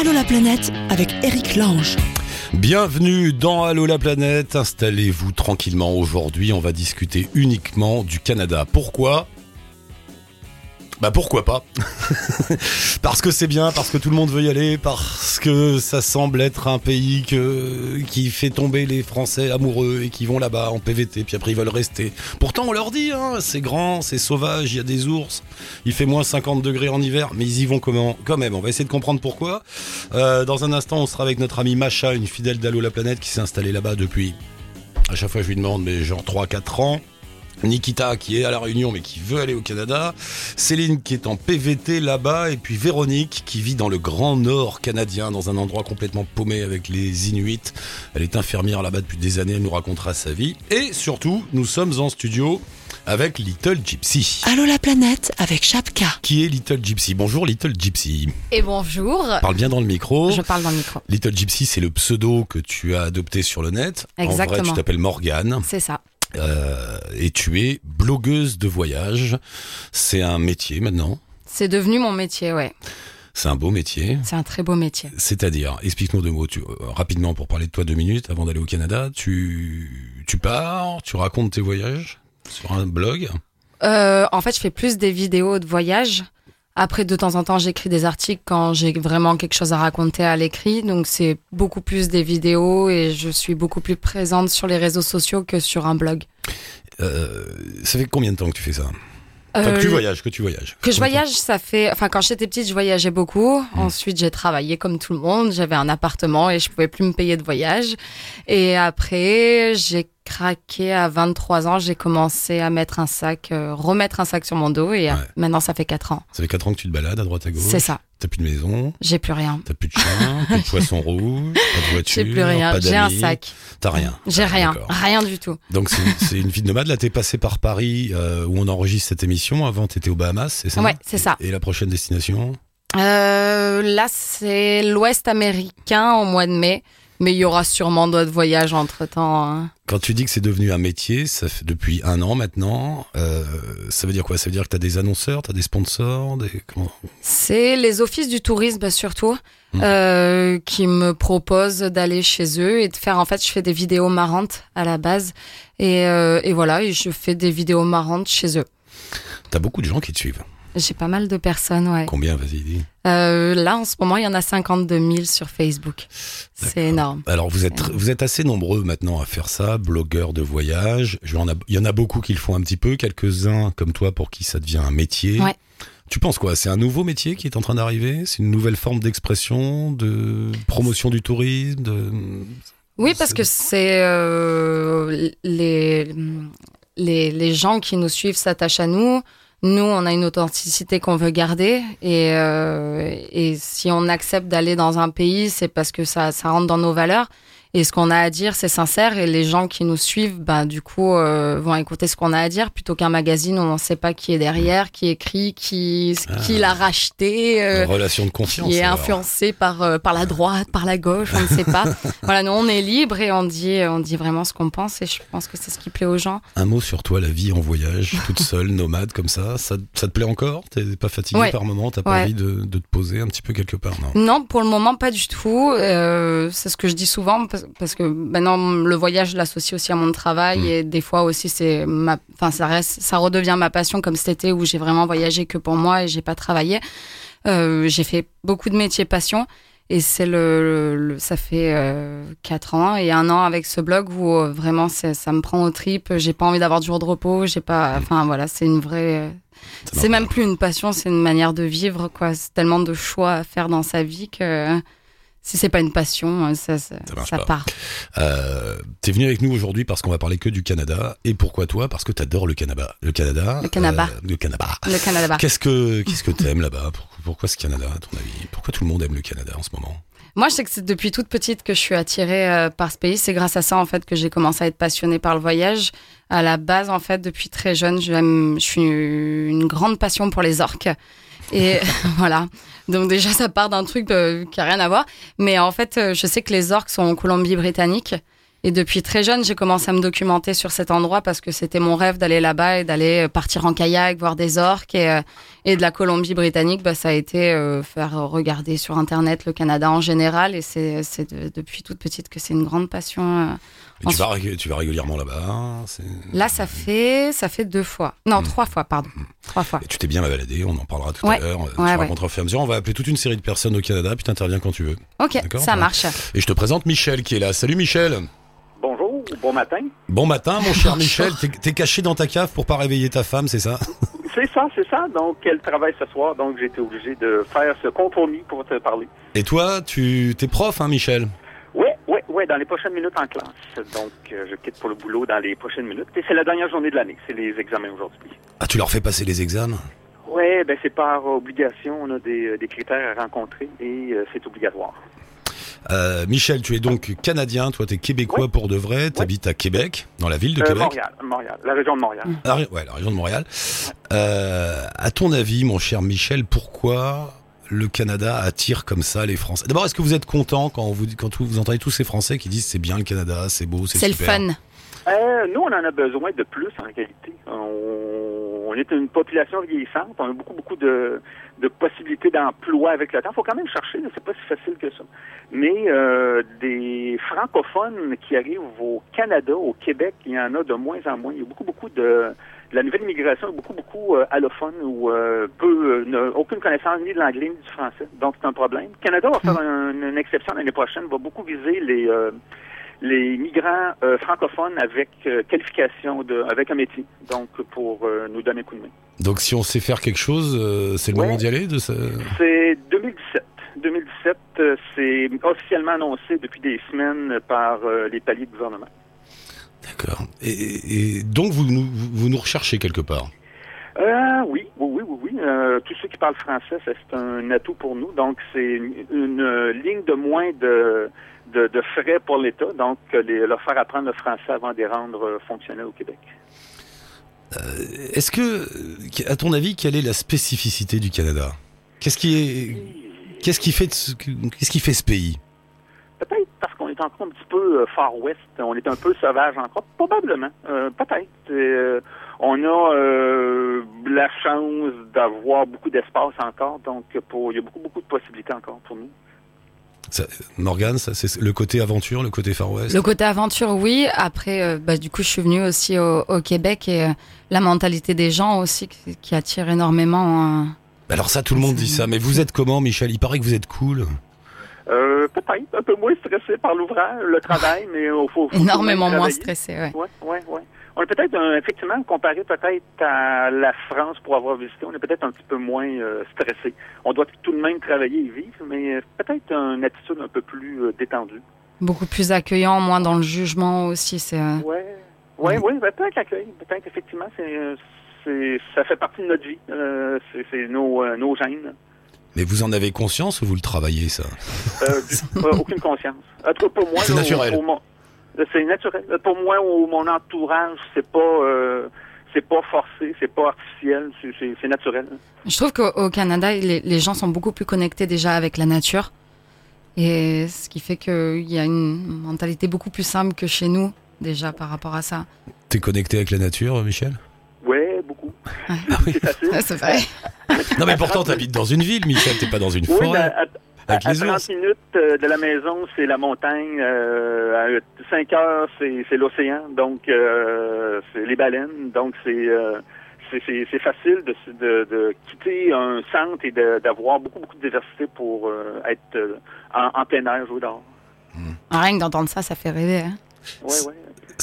Allô la planète avec Eric Lange. Bienvenue dans Allo la planète. Installez-vous tranquillement. Aujourd'hui, on va discuter uniquement du Canada. Pourquoi? Bah pourquoi pas Parce que c'est bien, parce que tout le monde veut y aller, parce que ça semble être un pays qui fait tomber les Français amoureux et qui vont là-bas en PVT, puis après ils veulent rester. Pourtant on leur dit, hein, c'est grand, c'est sauvage, il y a des ours, il fait moins 50 degrés en hiver, mais ils y vont Quand même, on va essayer de comprendre pourquoi. Euh, dans un instant, on sera avec notre amie Macha, une fidèle d'Allo la planète qui s'est installée là-bas depuis... À chaque fois je lui demande, mais genre 3-4 ans. Nikita qui est à la Réunion mais qui veut aller au Canada, Céline qui est en PVT là-bas et puis Véronique qui vit dans le grand nord canadien dans un endroit complètement paumé avec les Inuits. Elle est infirmière là-bas depuis des années, elle nous racontera sa vie et surtout nous sommes en studio avec Little Gypsy. Allô la planète avec Chapka. Qui est Little Gypsy? Bonjour Little Gypsy. Et bonjour. Parle bien dans le micro. Je parle dans le micro. Little Gypsy, c'est le pseudo que tu as adopté sur le net. Exactement. En vrai, tu t'appelles Morgane. C'est ça. Euh, et tu es blogueuse de voyage. C'est un métier maintenant. C'est devenu mon métier, ouais. C'est un beau métier. C'est un très beau métier. C'est-à-dire, explique-nous deux mots tu, euh, rapidement pour parler de toi deux minutes avant d'aller au Canada. Tu, tu pars, tu racontes tes voyages sur un blog? Euh, en fait, je fais plus des vidéos de voyage. Après, de temps en temps, j'écris des articles quand j'ai vraiment quelque chose à raconter à l'écrit. Donc, c'est beaucoup plus des vidéos et je suis beaucoup plus présente sur les réseaux sociaux que sur un blog. Euh, ça fait combien de temps que tu fais ça? Enfin, que tu Euh, voyages, que tu voyages. Que je voyage, ça fait. Enfin, quand j'étais petite, je voyageais beaucoup. Mmh. Ensuite, j'ai travaillé comme tout le monde. J'avais un appartement et je pouvais plus me payer de voyage. Et après, j'ai craqué à 23 ans. J'ai commencé à mettre un sac, euh, remettre un sac sur mon dos. Et euh, Ouais. maintenant, ça fait 4 ans. Ça fait 4 ans que tu te balades à droite à gauche. C'est ça. T'as plus de maison, J'ai plus rien. t'as plus de chien, plus de poisson rouge, pas de voiture, J'ai plus rien. J'ai un sac. T'as rien. J'ai Ah, rien. Rien du tout. Donc c'est c'est une vie de nomade. Là, t'es passé par Paris euh, où on enregistre cette émission. Avant, t'étais aux Bahamas, c'est ça? Ouais, c'est ça. Et la prochaine destination? Euh, là, c'est l'Ouest américain au mois de mai. Mais il y aura sûrement d'autres voyages entre temps. Quand tu dis que c'est devenu un métier, ça fait depuis un an maintenant. euh, ça veut dire quoi? Ça veut dire que t'as des annonceurs, t'as des sponsors, des comment? C'est les offices du tourisme surtout Hmm. euh, qui me proposent d'aller chez eux et de faire. En fait, je fais des vidéos marrantes à la base et, euh, et voilà, et je fais des vidéos marrantes chez eux. T'as beaucoup de gens qui te suivent. J'ai pas mal de personnes, ouais. Combien Vas-y, dis. Euh, là, en ce moment, il y en a 52 000 sur Facebook. C'est énorme. Alors vous êtes vous êtes assez nombreux maintenant à faire ça, blogueurs de voyage. Je vais en a- Il y en a beaucoup qui le font un petit peu, quelques-uns comme toi pour qui ça devient un métier. Ouais. Tu penses quoi? C'est un nouveau métier qui est en train d'arriver? C'est une nouvelle forme d'expression, de promotion du tourisme de... Oui, parce que c'est euh, les, les les gens qui nous suivent s'attachent à nous. Nous, on a une authenticité qu'on veut garder et euh, et si on accepte d'aller dans un pays, c'est parce que ça ça rentre dans nos valeurs. Et ce qu'on a à dire, c'est sincère. Et les gens qui nous suivent, ben, du coup, euh, vont écouter ce qu'on a à dire plutôt qu'un magazine où on ne sait pas qui est derrière, qui écrit, qui, qui l'a racheté. euh, relation de confiance. qui est alors. influencé par euh, par la droite, par la gauche, on ne sait pas. voilà, nous on est libre et on dit on dit vraiment ce qu'on pense et je pense que c'est ce qui plaît aux gens. Un mot sur toi, la vie en voyage, toute seule, nomade comme ça. Ça, ça te plaît encore? T'es pas fatigué Ouais. par moment? T'as pas Ouais. envie de, de te poser un petit peu quelque part Non? Non, pour le moment pas du tout. Euh, c'est ce que je dis souvent parce, parce que maintenant le voyage je l'associe aussi à mon travail Mm. et des fois aussi c'est ma, enfin ça reste, ça redevient ma passion comme cet été où j'ai vraiment voyagé que pour moi et j'ai pas travaillé. Euh, j'ai fait beaucoup de métiers passion. Et c'est le, le- le- ça fait euh, quatre ans et un an avec ce blog où euh, vraiment ça me prend aux tripes. J'ai pas envie d'avoir de jour de repos. J'ai pas, enfin voilà, c'est une vraie. C'est même plus une passion, c'est une manière de vivre quoi. C'est tellement de choix à faire dans sa vie que si c'est pas une passion, ça, ça, part. Euh, T'es venu avec nous aujourd'hui parce qu'on va parler que du Canada. Et pourquoi toi? Parce que t'adores le Canada. Le Canada. Le Canada. euh, le Canada. Le Canada. Qu'est-ce que qu'est-ce que t'aimes là-bas? Pourquoi, pourquoi ce Canada à ton avis? Pourquoi tout le monde aime le Canada en ce moment? Moi, je sais que c'est depuis toute petite que je suis attirée euh, par ce pays. C'est grâce à ça, en fait, que j'ai commencé à être passionnée par le voyage. À la base, en fait, depuis très jeune, je suis une grande passion pour les orques. Et voilà. Donc déjà, ça part d'un truc euh, qui a rien à voir. Mais en fait, euh, je sais que les orques sont en Colombie-Britannique. Et depuis très jeune, j'ai commencé à me documenter sur cet endroit parce que c'était mon rêve d'aller là-bas et d'aller euh, partir en kayak, voir des orques. Et, euh, Et de la Colombie-Britannique, bah, ça a été euh, faire regarder sur Internet le Canada en général. Et c'est c'est de- depuis toute petite que c'est une grande passion. euh. Tu, vas, rég- tu vas régulièrement là-bas. hein, Là, ça fait, ça fait deux fois. Non, Mm. trois fois, pardon. Trois fois. Et tu t'es bien baladé, on en parlera tout Ouais. à l'heure. euh, tu Ouais, ouais. raconteras au fur et à mesure. On va appeler toute une série de personnes au Canada, puis t'interviens quand tu veux. Ok, ça ouais. marche. Et je te présente Michel qui est là. Salut Michel. Bon matin. Bon matin mon cher Michel. T'es- caché dans ta cave pour pas réveiller ta femme, c'est ça? C'est ça, c'est ça. Donc, elle travaille ce soir, donc j'ai été obligé de faire ce compromis pour te parler. Et toi, tu t'es prof, hein Michel? Oui, oui, oui, dans les prochaines minutes en classe. Donc, euh, je quitte pour le boulot dans les prochaines minutes. Et c'est la dernière journée de l'année, c'est les examens aujourd'hui. Ah, tu leur fais passer les examens? Oui, ben c'est par obligation, on a des, des critères à rencontrer et euh, c'est obligatoire. Euh, Michel, tu es donc canadien, toi t'es québécois Oui. pour de vrai, t'habites à Québec, dans la ville de Euh, Québec. Montréal, Montréal, la région de Montréal. Ah, ouais, la région de Montréal. Euh, à ton avis, mon cher Michel, pourquoi le Canada attire comme ça les Français? D'abord, est-ce que vous êtes content quand vous quand vous entendez tous ces Français qui disent c'est bien le Canada, c'est beau, c'est C'est le super? fun. Euh, nous, on en a besoin de plus en réalité. On, on est une population vieillissante. On a beaucoup, beaucoup de, de possibilités d'emploi avec le temps. Il faut quand même chercher. là, C'est pas si facile que ça. Mais euh, des francophones qui arrivent au Canada, au Québec, il y en a de moins en moins. Il y a beaucoup, beaucoup de de la nouvelle immigration, a beaucoup, beaucoup euh, allophones ou euh, peu, euh, n'a aucune connaissance ni de l'anglais ni du français. Donc, c'est un problème. Le Canada va faire un- une exception l'année prochaine, va beaucoup viser les, euh, les migrants euh, francophones avec euh, qualification, de, avec un métier, donc pour euh, nous donner un coup de main. Donc si on sait faire quelque chose, c'est le Ouais. moment d'y aller de. C'est 2017. 2017, euh, c'est officiellement annoncé depuis des semaines par les paliers de gouvernement. D'accord. Et, et donc vous nous, vous nous recherchez quelque part? Euh, oui, oui, oui, oui. Euh, tous ceux qui parlent français, ça, c'est un atout pour nous. Donc, c'est une, une, ligne de moins de, de, de frais pour l'État. Donc, euh, les, leur faire apprendre le français avant de les rendre euh, fonctionnels au Québec. Est-ce que, à ton avis, quelle est la spécificité du Canada? Qu'est-ce qui est, qu'est-ce qui fait, qu'est-ce qui fait ce pays? Peut-être parce qu'on est encore un petit peu euh, far west, on est un peu sauvage encore, probablement. Euh, peut-être. Euh, on a euh, la chance d'avoir beaucoup d'espace encore, donc pour il y a beaucoup beaucoup de possibilités encore pour nous. Ça- Morgane, ça, c'est le côté aventure, le côté Far West Le côté aventure, oui. Après, euh, bah, du coup, je suis venue aussi au, au Québec et euh, la mentalité des gens aussi qui, qui attire énormément. euh. Alors ça, tout le monde dit ça. Mais vous êtes comment, Michel? Il paraît que vous êtes cool. Euh, peut-être un peu moins stressé par l'ouvrage, le travail, mais il faut, faut énormément moins stressé. Ouais. Ouais, ouais, ouais. On est peut-être, effectivement, comparé peut-être à la France pour avoir visité, on est peut-être un petit peu moins euh, stressé. On doit tout de même travailler et vivre, mais euh, peut-être une attitude un peu plus euh, détendue. Beaucoup plus accueillant, moins dans le jugement aussi. C'est euh, Ouais, ouais, ouais, ben, peut-être l'accueil, peut-être effectivement, c'est, c'est, ça fait partie de notre vie. Euh, c'est, c'est nos, euh, nos gènes. Mais vous en avez conscience ou vous le travaillez, ça? Euh, du- euh, aucune conscience. En tout cas, pour moi, C'est au- naturel. au c'est naturel. Euh, Pour moi, au mon entourage, c'est pas, euh, c'est pas forcé, c'est pas artificiel, c'est, naturel. Je trouve qu'au au Canada, les, les gens sont beaucoup plus connectés déjà avec la nature. Et ce qui fait qu'il y a une mentalité beaucoup plus simple que chez nous, déjà par rapport à ça. T'es connecté avec la nature, Michel? Ouais, beaucoup. Ouais. C'est vrai. Non, mais pourtant, t'habites dans une ville, Michel. T'es pas dans une Oui, forêt. à, à- Avec à les 30 ours. minutes euh, de la maison, c'est la montagne. Euh, à 5 heures, c'est, l'océan. Donc, euh, c'est les baleines. Donc, c'est, euh, c'est, facile de, de, de quitter un centre et de- d'avoir beaucoup, beaucoup de diversité pour euh, être euh, en, en plein air, jouer dehors. Rien que d'entendre ça, ça fait rêver. hein? Ouais, ouais.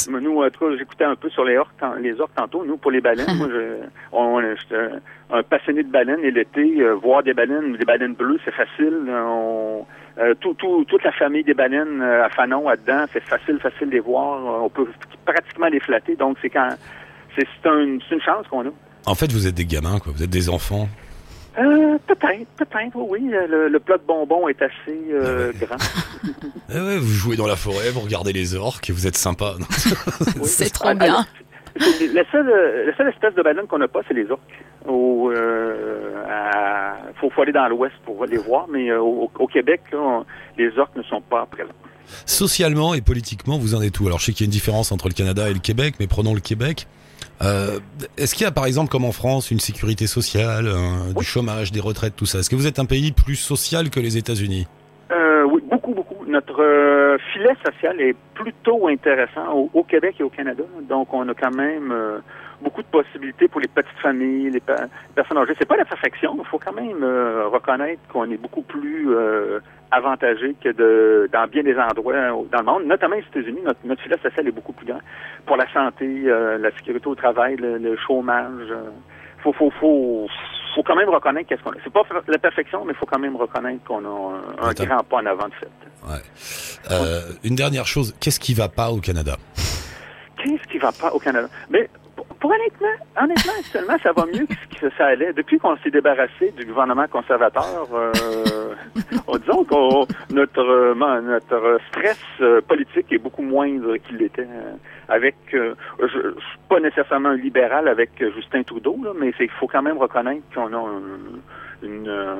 Nous, en tout cas, j'écoutais un peu sur les orques, les orques tantôt. Nous, pour les baleines, moi, je, on, j'étais un- un passionné de baleines et l'été, euh, voir des baleines, des baleines bleues, c'est facile. On, euh, tout, tout, toute la famille des baleines euh, à Fanon, là-dedans, c'est facile, facile de les voir. On peut pratiquement les flatter. Donc, c'est quand, c'est, un- une chance qu'on a. En fait, vous êtes des gamins, quoi. Vous êtes des enfants. Euh, peut-être, peut-être, oui, oui. Euh, Le, le plat de bonbons est assez euh, grand. Eh ouais, vous jouez dans la forêt, vous regardez les orques et vous êtes sympa. Oui. C'est trop Ah, bien. C'est- La seule, la seule espèce de baleine qu'on n'a pas, c'est les orques. Euh, à- faut, faut aller dans l'ouest pour les voir, mais au, au Québec, là, on- les orques ne sont pas présents. Socialement et politiquement, vous en êtes où? Alors, je sais qu'il y a une différence entre le Canada et le Québec, mais prenons le Québec. Euh, Est-ce qu'il y a par exemple comme en France une sécurité sociale, un- du chômage, des retraites, tout ça? Est-ce que vous êtes un pays plus social que les États-Unis? Euh, oui, beaucoup, beaucoup. Notre euh, filet social est plutôt intéressant au, au Québec et au Canada. Donc, on a quand même euh, beaucoup de possibilités pour les petites familles, les, pe- personnes âgées. C'est pas la perfection, mais il faut quand même euh, reconnaître qu'on est beaucoup plus euh, avantagé que de dans bien des endroits dans le monde, notamment aux États-Unis. Notre, notre filet social est beaucoup plus grand pour la santé, euh, la sécurité au travail, le, le chômage. euh, faut, faut, faut, faut quand même reconnaître qu'est-ce qu'on a. C'est pas la perfection, mais il faut quand même reconnaître qu'on a un, grand pas en avant de fait. Ouais. Euh, une dernière chose, qu'est-ce qui va pas au Canada? Qu'est-ce qui va pas au Canada? Mais pour, honnêtement, honnêtement, actuellement, ça va mieux que ce que ça allait. Depuis qu'on s'est débarrassé du gouvernement conservateur, euh, on- disons qu'on notre euh, notre stress euh, politique est beaucoup moindre qu'il l'était euh, avec. euh, je, je suis pas nécessairement un libéral avec euh, Justin Trudeau, là, mais c'est il faut quand même reconnaître qu'on a un- une. euh,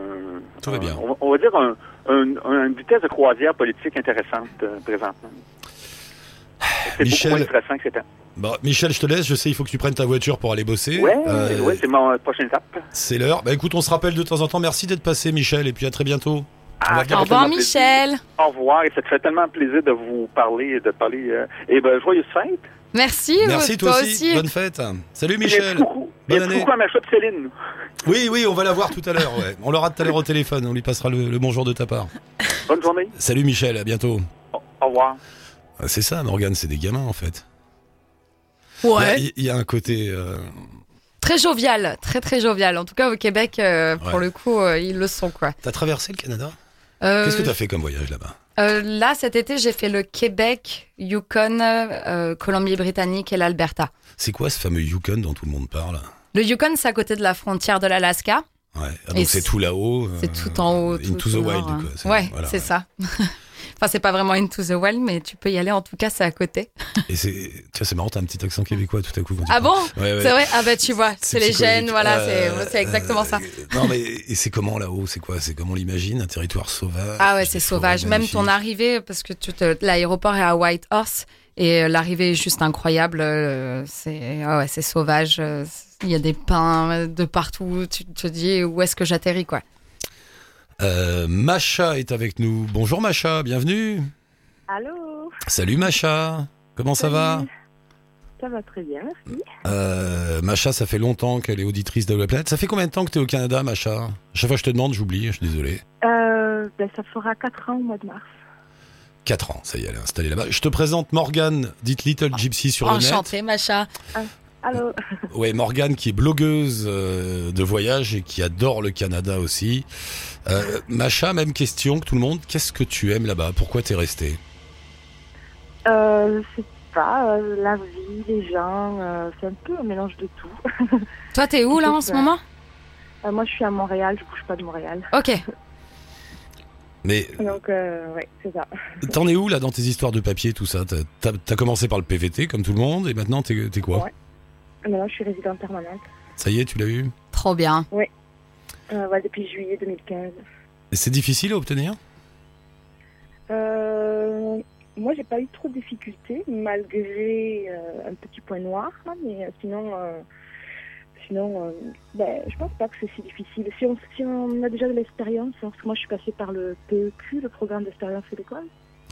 Tout va bien. un- on, va- on va dire un, un- un- une vitesse de croisière politique intéressante euh, présentement. C'est beaucoup Michel- moins stressant que c'était. Bon, Michel, je te laisse. Je sais, il faut que tu prennes ta voiture pour aller bosser. Ouais, Euh, ouais, c'est mon euh, prochaine étape. c'est l'heure. Bah écoute, on se rappelle de temps en temps. Merci d'être passé, Michel, et puis à très bientôt. Va Ah, Au revoir, plaisir. Michel. Au revoir, et ça te fait tellement plaisir de vous parler, et de parler. euh, et ben, joyeuse fête. Merci, Merci toi, aussi. Bonne fête. Salut Michel. Bonne année. coucou à ma shop Céline. Oui, oui, on va la voir tout à l'heure. Ouais. On l'aura tout à l'heure au téléphone. On lui passera le, le bonjour de ta part. Bonne journée. Salut Michel, à bientôt. Au, au revoir. Ah, C'est ça, Morgane, c'est des gamins en fait. Ouais. Il y a- il y, a un côté. euh, Très jovial, très très jovial. En tout cas, au Québec, euh, pour Ouais. le coup, euh, ils le sont, quoi. T'as traversé le Canada? Euh, Qu'est-ce que t'as fait comme voyage là-bas? Euh, Là, cet été, j'ai fait le Québec, Yukon, euh, Colombie-Britannique et l'Alberta. C'est quoi ce fameux Yukon dont tout le monde parle? Le Yukon, c'est à côté de la frontière de l'Alaska. Ouais. Ah, donc c'est tout là-haut. C'est euh, tout en haut. Into tout the au wild, hein. quoi. C'est- Ouais, voilà, c'est ouais. ça. enfin, c'est pas vraiment into the wild, mais tu peux y aller. En tout cas, c'est à côté. Et c'est, tu vois, c'est marrant, t'as un petit accent québécois tout à coup. Ah bon Ouais, ouais. C'est vrai Ah bah tu vois, c'est les gènes, voilà, Euh, c'est c'est exactement ça. euh, Non mais et c'est comment là-haut C'est quoi C'est comme on l'imagine Un territoire sauvage Ah ouais, c'est sauvage. Même ton arrivée, parce que tu te- l'aéroport est à Whitehorse et euh, l'arrivée est juste incroyable. euh, C'est ah ouais, c'est sauvage. Il y a des pins de partout. Tu te dis où est-ce que j'atterris quoi Euh, Macha est avec nous. Bonjour Macha, bienvenue. Allô Salut Macha. Comment ça va. Ça va très bien, merci. euh, Macha, ça fait longtemps qu'elle est auditrice de la planète. Ça fait combien de temps que tu es au Canada, Macha? Chaque fois que je te demande, j'oublie, je suis désolé. Euh, ben, ça fera 4 ans au mois de mars. 4 ans, ça y est, elle est installée là-bas. Je te présente Morgane, dite Little Gypsy sur le net. Enchantée, Macha. Allô Ouais, Morgane qui est blogueuse euh, de voyage et qui adore le Canada aussi. Euh, Macha, même question que tout le monde. Qu'est-ce que tu aimes là-bas? Pourquoi t'es restée? Euh, Je sais pas, euh, la vie, les gens, euh, c'est un peu un mélange de tout. Toi, t'es où là en ce moment? Euh, moi, je suis à Montréal, je bouge pas de Montréal. Ok. Mais Donc, euh, ouais, c'est ça. t'en es où là dans tes histoires de papier, tout ça? T'as- T'as t'as commencé par le PVT comme tout le monde et maintenant t'es t'es quoi? Ouais. Maintenant, je suis résidente permanente. Ça y est, tu l'as eu Trop bien. Euh, ouais, depuis juillet 2015. Et C'est difficile à obtenir Euh, moi, j'ai pas eu trop de difficultés, malgré euh, un petit point noir, là, mais euh, sinon, euh, sinon euh, ben, je pense pas que c'est si difficile. Si on, si on a déjà de l'expérience, hein, parce que moi, je suis passée par le PEQ, le programme d'expérience québécoise.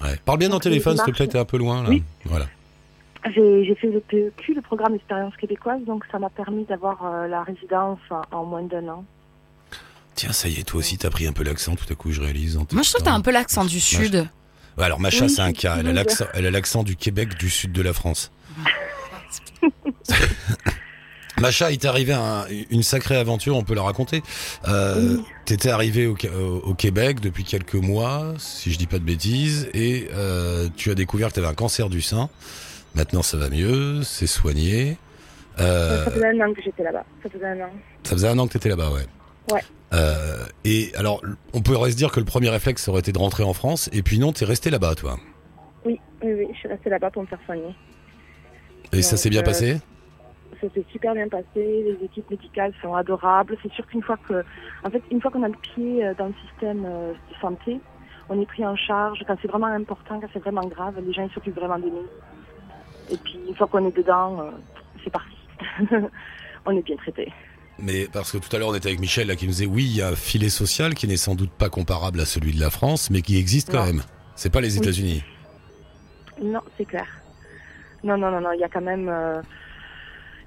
Ouais. Parle bien dans le téléphone, s'il te plaît, t'es un peu loin là. Oui. Voilà. J'ai j'ai fait le PEQ, le programme d'expérience québécoise, donc ça m'a permis d'avoir euh, la résidence en, en moins d'un an. Tiens, ça y est, toi aussi t'as pris un peu l'accent tout à coup, je réalise. en Moi, je trouve que t'as un peu l'accent du sud. Ouais, alors Macha, Oui, c'est un cas. Elle a l'accent, elle a l'accent du Québec, du sud de la France. Macha, il t'est arrivé un- une sacrée aventure, on peut la raconter. Euh, Oui. T'étais arrivé au, Québec depuis quelques mois, si je dis pas de bêtises, et euh, tu as découvert que tu avais un cancer du sein. Maintenant, ça va mieux, c'est soigné. Euh, Ça faisait un an que j'étais là-bas. Ça faisait un an. ça faisait un an que tu étais là-bas, ouais. Ouais. Euh, et alors, on pourrait se dire que le premier réflexe aurait été de rentrer en France, et puis non, t'es resté là-bas, toi. Oui, oui, oui, je suis restée là-bas pour me faire soigner. Et ça s'est bien euh, passé? Ça s'est super bien passé, les équipes médicales sont adorables. C'est sûr qu'une fois que, en fait, une fois qu'on a le pied dans le système de santé, on est pris en charge. Quand c'est vraiment important, quand c'est vraiment grave, les gens ils s'occupent vraiment de nous. Et puis une fois qu'on est dedans, euh, c'est parti. on est bien traité. Mais parce que tout à l'heure, on était avec Michel là, qui nous disait oui, il y a un filet social qui n'est sans doute pas comparable à celui de la France, mais qui existe quand même. C'est pas les Oui. États-Unis. Non, c'est clair. Non, non, non, non, il y a quand même, euh,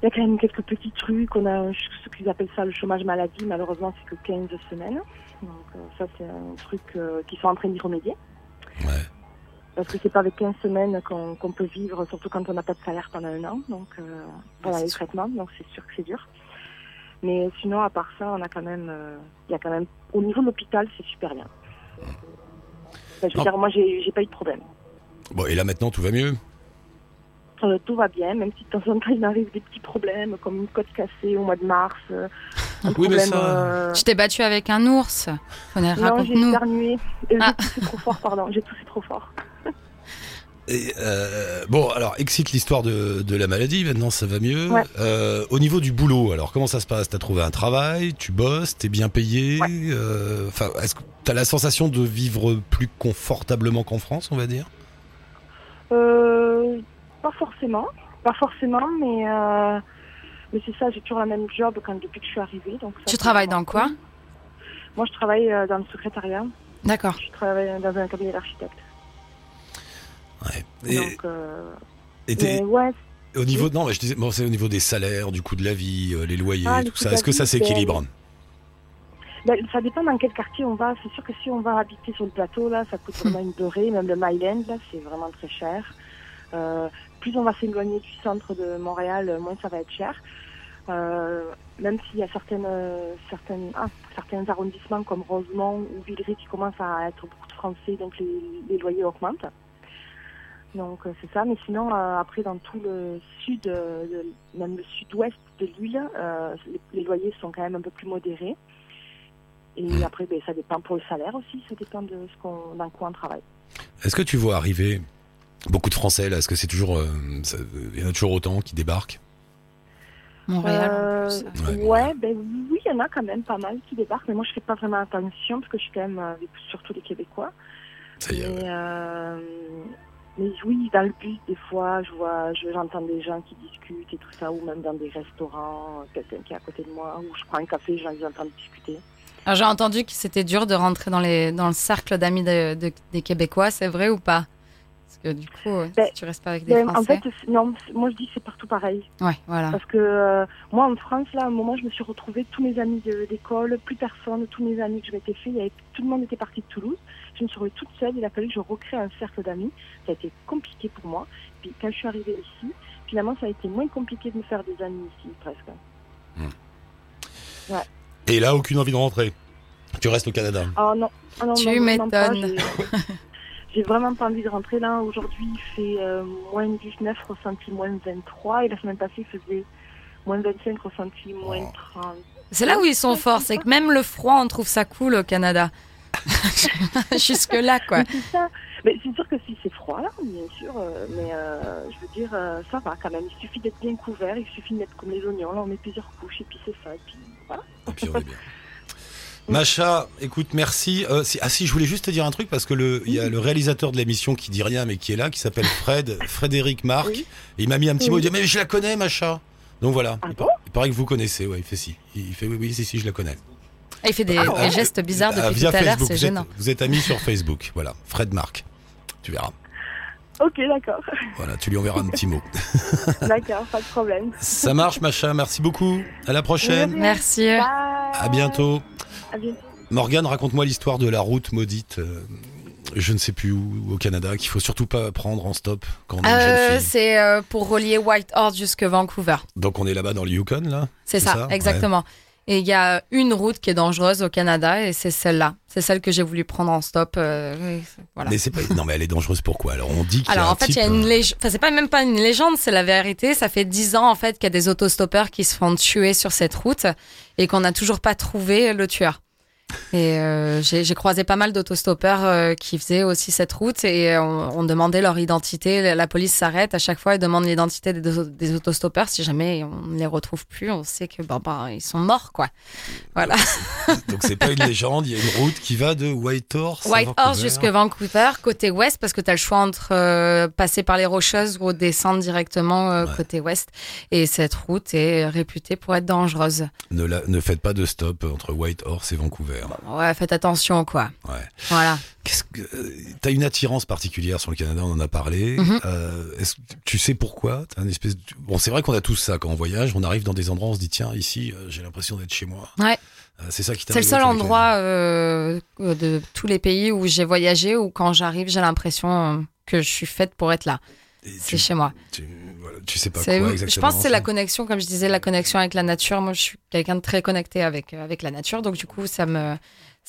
il y a quand même quelques petits trucs. On a ce qu'ils appellent ça le chômage maladie. Malheureusement, c'est que 15 semaines. Donc euh, ça, c'est un truc euh, qu'ils sont en train d'y remédier. Ouais. Parce que c'est pas avec 15 semaines qu'on peut vivre, surtout quand on n'a pas de salaire pendant un an, donc euh, pendant c'est les sûr. traitements, donc c'est sûr que c'est dur. Mais sinon, à part ça, on a quand même, euh, il y a quand même, au niveau de l'hôpital, c'est super bien. Ben, je veux Non. dire, moi, j'ai pas eu de problème. Bon, et là maintenant, tout va mieux? Euh, tout va bien, même si de temps en temps il m'arrive des petits problèmes comme une côte cassée au mois de mars. euh, un Oui, mais problème, ça- euh, Tu t'es battu avec un ours. Non, j'ai éternué. Ah. J'ai toussé trop fort, pardon. J'ai toussé trop fort. Et, euh, bon, alors, excite l'histoire de, de la maladie, maintenant ça va mieux. Ouais. Euh, au niveau du boulot, alors comment ça se passe? T'as trouvé un travail, tu bosses, t'es bien payé? Ouais. euh, Enfin, est-ce que t'as la sensation de vivre plus confortablement qu'en France, on va dire? Euh, pas forcément. Pas forcément, mais, euh, mais c'est ça, j'ai toujours la même job quand, depuis que je suis arrivée. Donc ça, Tu travailles dans quoi? Moi, je travaille dans le secrétariat. D'accord. Je travaille dans un cabinet d'architecte. Ouais. Et, Donc, euh, et ouais, au niveau, non, mais je disais, bon, c'est au niveau des salaires, du coût de la vie, euh, les loyers, Ah, tout ça. Est-ce que ça s'équilibre Ben, ça dépend dans quel quartier on va. C'est sûr que si on va habiter sur le plateau, là, ça coûte vraiment une beurrée. Même le Myland, là, c'est vraiment très cher. Euh, plus on va s'éloigner du centre de Montréal, moins ça va être cher. Euh, même s'il y a certaines, certaines, ah, certains arrondissements comme Rosemont ou Villeray qui commencent à être beaucoup de Français, donc les, les loyers augmentent. Donc euh, c'est ça. Mais sinon, euh, après, dans tout le sud, euh, même le sud-ouest de l'île, euh, les, les loyers sont quand même un peu plus modérés. Et après, ben, ça dépend pour le salaire aussi, ça dépend de ce qu'on, dans quoi on travaille. Est-ce que tu vois arriver beaucoup de Français là? Est-ce que c'est toujours, euh, il y en a toujours autant qui débarquent? Montréal. en plus. Ouais, ben oui, il y en a quand même pas mal qui débarquent, mais moi je fais pas vraiment attention parce que je suis quand même avec surtout les Québécois. Ça y est. Mais, ouais. euh, mais oui, dans le bus, des fois, je vois, je- j'entends des gens qui discutent et tout ça, ou même dans des restaurants, euh, quelqu'un qui est à côté de moi, ou je prends un café, j'en entends discuter. Alors, j'ai entendu que c'était dur de rentrer dans, les, dans le cercle d'amis de- de- des Québécois, c'est vrai ou pas? Parce que du coup, euh, Ben, si tu restes pas avec des Ben, en Français. fait, c'est- non, moi je dis que c'est partout pareil. Ouais, voilà. Parce que euh, moi, en France, là, à un moment, je me suis retrouvée, tous mes amis d'école, plus personne, tous mes amis que je m'étais fait, il y avait- tout le monde était parti de Toulouse. Je me suis retrouvée toute seule, il a fallu que je recrée un cercle d'amis. Ça a été compliqué pour moi. Puis quand je suis arrivée ici, finalement, ça a été moins compliqué de me faire des amis ici, presque. Et là, aucune envie de rentrer. Tu restes au Canada. Oh non, oh non, Tu m'étonnes. j'ai- vraiment pas envie de rentrer là. Aujourd'hui, il fait euh, moins 19, ressenti moins 23. Et la semaine passée, il faisait moins 25, ressenti moins Oh. 30. C'est là où ils sont forts, c'est que même le froid, on trouve ça cool au Canada. Jusque-là, quoi. Mais c'est ça. Mais c'est sûr que si c'est froid là, bien sûr, euh, mais euh, je veux dire, euh, ça va quand même. Il suffit d'être bien couvert, il suffit de mettre comme les oignons, là on met plusieurs couches et puis c'est ça. Et puis voilà. Et puis on est bien. Macha, écoute, merci. Euh, si- ah si, je voulais juste te dire un truc parce que le, il y a le réalisateur de l'émission qui dit rien mais qui est là, qui s'appelle Fred, Frédéric Marc. Oui. Et il m'a mis un petit Oui. mot. Il dit mais je la connais, Macha. Donc voilà. Ah il, bon? par- il paraît que vous connaissez. Ouais, il fait si. Il fait oui, oui, si, si, je la connais. Et il fait des, Ah, des gestes bizarres Ah, depuis via tout à l'heure, Facebook. c'est gênant. êtes, vous êtes amis sur Facebook. Voilà, Fred Marc. Tu verras. Ok, d'accord, Voilà, tu lui enverras un petit mot. d'accord, pas de problème. Ça marche, Macha. Merci beaucoup. À la prochaine. Merci. Bye. À bientôt. À bientôt. Morgane, raconte-moi l'histoire de la route maudite. euh, je ne sais plus où, au Canada, qu'il faut surtout pas prendre en stop quand on est Euh, jeune fille. c'est euh, pour relier Whitehorse jusque Vancouver. Donc on est là-bas dans le Yukon, là? C'est ça, exactement. Et il y a une route qui est dangereuse au Canada et c'est celle-là. C'est celle que j'ai voulu prendre en stop. euh, voilà. Mais c'est pas. Non, mais elle est dangereuse pourquoi? Alors on dit qu'il y a Alors un en fait, il type, y a une euh, légende. Enfin, c'est pas même pas une légende, c'est la vérité. Ça fait dix ans en fait qu'il y a des autostoppeurs qui se font tuer sur cette route et qu'on n'a toujours pas trouvé le tueur. Et euh, j'ai croisé pas mal d'autostoppeurs euh, qui faisaient aussi cette route et on, on demandait leur identité. La- police s'arrête à chaque fois et demande l'identité des, des autostoppeurs. Si jamais on ne les retrouve plus, on sait que ben, ben, ils sont morts, quoi. Voilà. Donc c'est pas une légende, il y a une route qui va de Whitehorse Whitehorse Vancouver. jusque Vancouver, côté ouest, parce que tu as le choix entre euh, passer par les Rocheuses ou descendre directement euh, Ouais. côté ouest. Et cette route est réputée pour être dangereuse. Ne, la- ne faites pas de stop entre Whitehorse et Vancouver. Ouais, faites attention, quoi. Ouais. Voilà. Qu'est-ce que euh, t'as une attirance particulière sur le Canada, on en a parlé. Mhm. Euh, est-ce tu sais pourquoi? T'as une espèce de- bon, c'est vrai qu'on a tous ça quand on voyage, on arrive dans des endroits, on se dit tiens ici, euh, j'ai l'impression d'être chez moi. Ouais. C'est ça qui C'est le seul endroit euh, de tous les pays où j'ai voyagé où quand j'arrive, j'ai l'impression que je suis faite pour être là. C'est chez moi. tu, voilà, tu sais pas C'est- quoi exactement. je pense que c'est la connexion, comme je disais, la connexion avec la nature. Moi, je suis quelqu'un de très connecté avec, euh, avec la nature. Donc, du coup, ça me,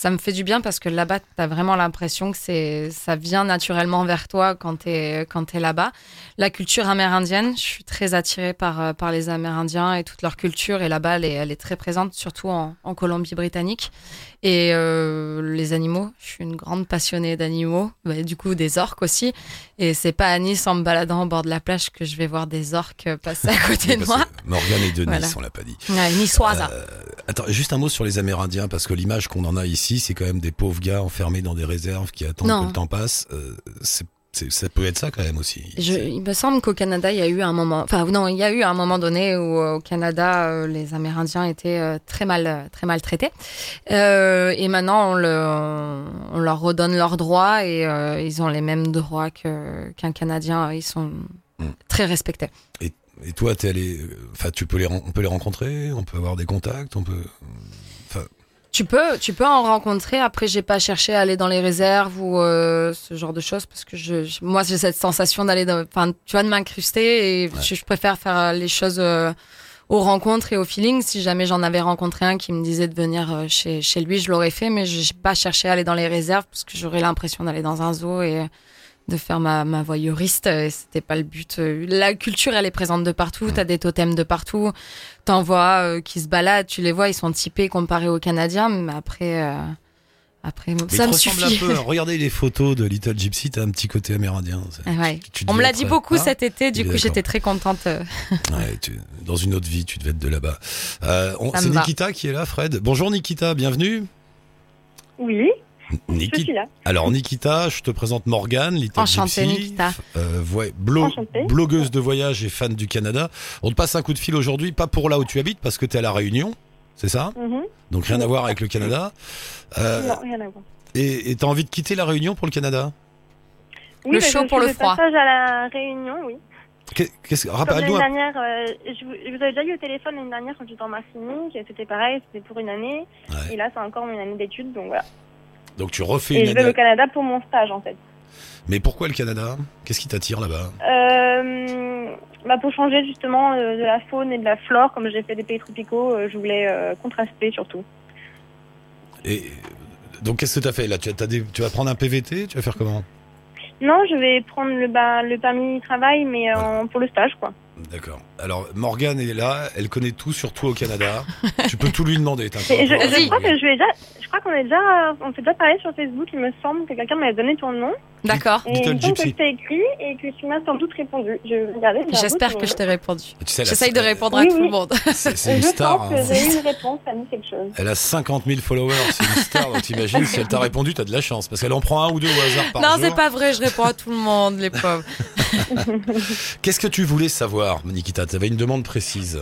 ça me fait du bien parce que là-bas, tu as vraiment l'impression que c'est, ça vient naturellement vers toi quand tu es, quand t'es là-bas. La culture amérindienne, je suis très attirée par, euh, par les Amérindiens et toute leur culture. Et là-bas, elle est, elle est très présente, surtout en, en Colombie-Britannique. Et euh, les animaux, je suis une grande passionnée d'animaux, Bah, du coup des orques aussi. Et c'est pas à Nice en me baladant au bord de la plage que je vais voir des orques passer à côté de moi. Morgane est de Nice, Voilà. on l'a pas dit. Ouais, niçoise. Euh, attends, juste un mot sur les Amérindiens, parce que l'image qu'on en a ici, c'est quand même des pauvres gars enfermés dans des réserves qui attendent Non. que le temps passe. Euh, c'est- ça peut être ça quand même aussi. Je, il me semble qu'au Canada, il y a eu un moment, enfin non, il y a eu un moment donné où euh, au Canada, euh, les Amérindiens étaient très mal, très mal traités. Euh, et maintenant, on, le, on, on leur redonne leurs droits et euh, ils ont les mêmes droits qu'un Canadien. Ils sont Mm. très respectés. Et toi, t'es allé, enfin, tu peux les, on peut les rencontrer, on peut avoir des contacts, on peut. Tu peux, tu peux en rencontrer. Après, j'ai pas cherché à aller dans les réserves ou euh, ce genre de choses parce que je, je- moi, j'ai cette sensation d'aller, dans- enfin, tu vois, de m'incruster et je, je préfère faire euh, les choses euh, aux rencontres et au feeling. Si jamais j'en avais rencontré un qui me disait de venir euh, chez, chez lui, je l'aurais fait, mais j'ai pas cherché à aller dans les réserves parce que j'aurais l'impression d'aller dans un zoo et euh, de faire ma, ma voyeuriste. Et c'était pas le but. Euh, La culture, elle est présente de partout. T'as des totems de partout. T'en vois euh, qui se baladent, tu les vois, ils sont typés comparés aux Canadiens, mais après, euh, après, Mais ça me ressemble suffit. un peu. Regardez les photos de Little Gypsy, t'as un petit côté amérindien. Ah ouais. tu On me l'a dit euh, beaucoup cet été, du coup j'étais très contente. euh. Ouais, tu- dans une autre vie, tu devais être de là-bas. Euh, c'est. Nikita qui est là, Fred. Bonjour Nikita, bienvenue. Oui, je Nikita. suis là. Alors Nikita, je te présente Morgane, Enchantée, Nikita. euh, blo- Enchantée. blogueuse de voyage et fan du Canada. On te passe un coup de fil aujourd'hui, pas pour là où tu habites, parce que tu es à la Réunion, c'est ça Mhm. Donc rien à voir avec le Canada. Euh, Non, rien à voir. et tu as envie de quitter la Réunion pour le Canada? Oui, Le bah, chaud je pour le froid. passage à la Réunion, oui. Qu'est-ce que rappelle-nous l'année dernière, euh, je, vous- je vous avais déjà eu au téléphone l'année dernière quand j'étais en Martinique. et C'était pareil, c'était pour une année. Ouais. Et là, c'est encore une année d'études, donc voilà. Donc tu refais Et une je vais année. au Canada pour mon stage, en fait. Mais pourquoi le Canada? Qu'est-ce qui t'attire là-bas? Euh, bah, pour changer justement euh, de la faune et de la flore, comme j'ai fait des pays tropicaux, euh, je voulais contraster surtout. Et donc qu'est-ce que tu as fait là? Tu, as- des- tu vas prendre un PVT Tu vas faire comment? Non, je vais prendre le, bah, le permis travail, mais Voilà. pour le stage, quoi. D'accord. Alors Morgane est là, elle connaît tout sur toi au Canada. tu peux tout lui demander. je, je crois que je vais déjà, je crois qu'on est déjà, on s'est déjà parlé sur Facebook. Il me semble que quelqu'un m'avait donné ton nom. D'accord. Il me semble que je t'ai écrit et que tu m'as sans doute répondu. Je J'espère que je mais- t'ai répondu. Tu sais, J'essaye de répondre à Oui, tout oui. le monde. C'est une je star. pense hein. que j'ai eu une réponse, ça me quelque chose. Elle a 50 000 followers, c'est une star. Donc t'imagines, si elle t'a répondu, t'as de la chance. Parce qu'elle en prend un ou deux au hasard par non, jour. c'est pas vrai, je réponds à tout le monde, les pauvres. Qu'est-ce que tu voulais savoir, Nikita? T'avais une demande précise.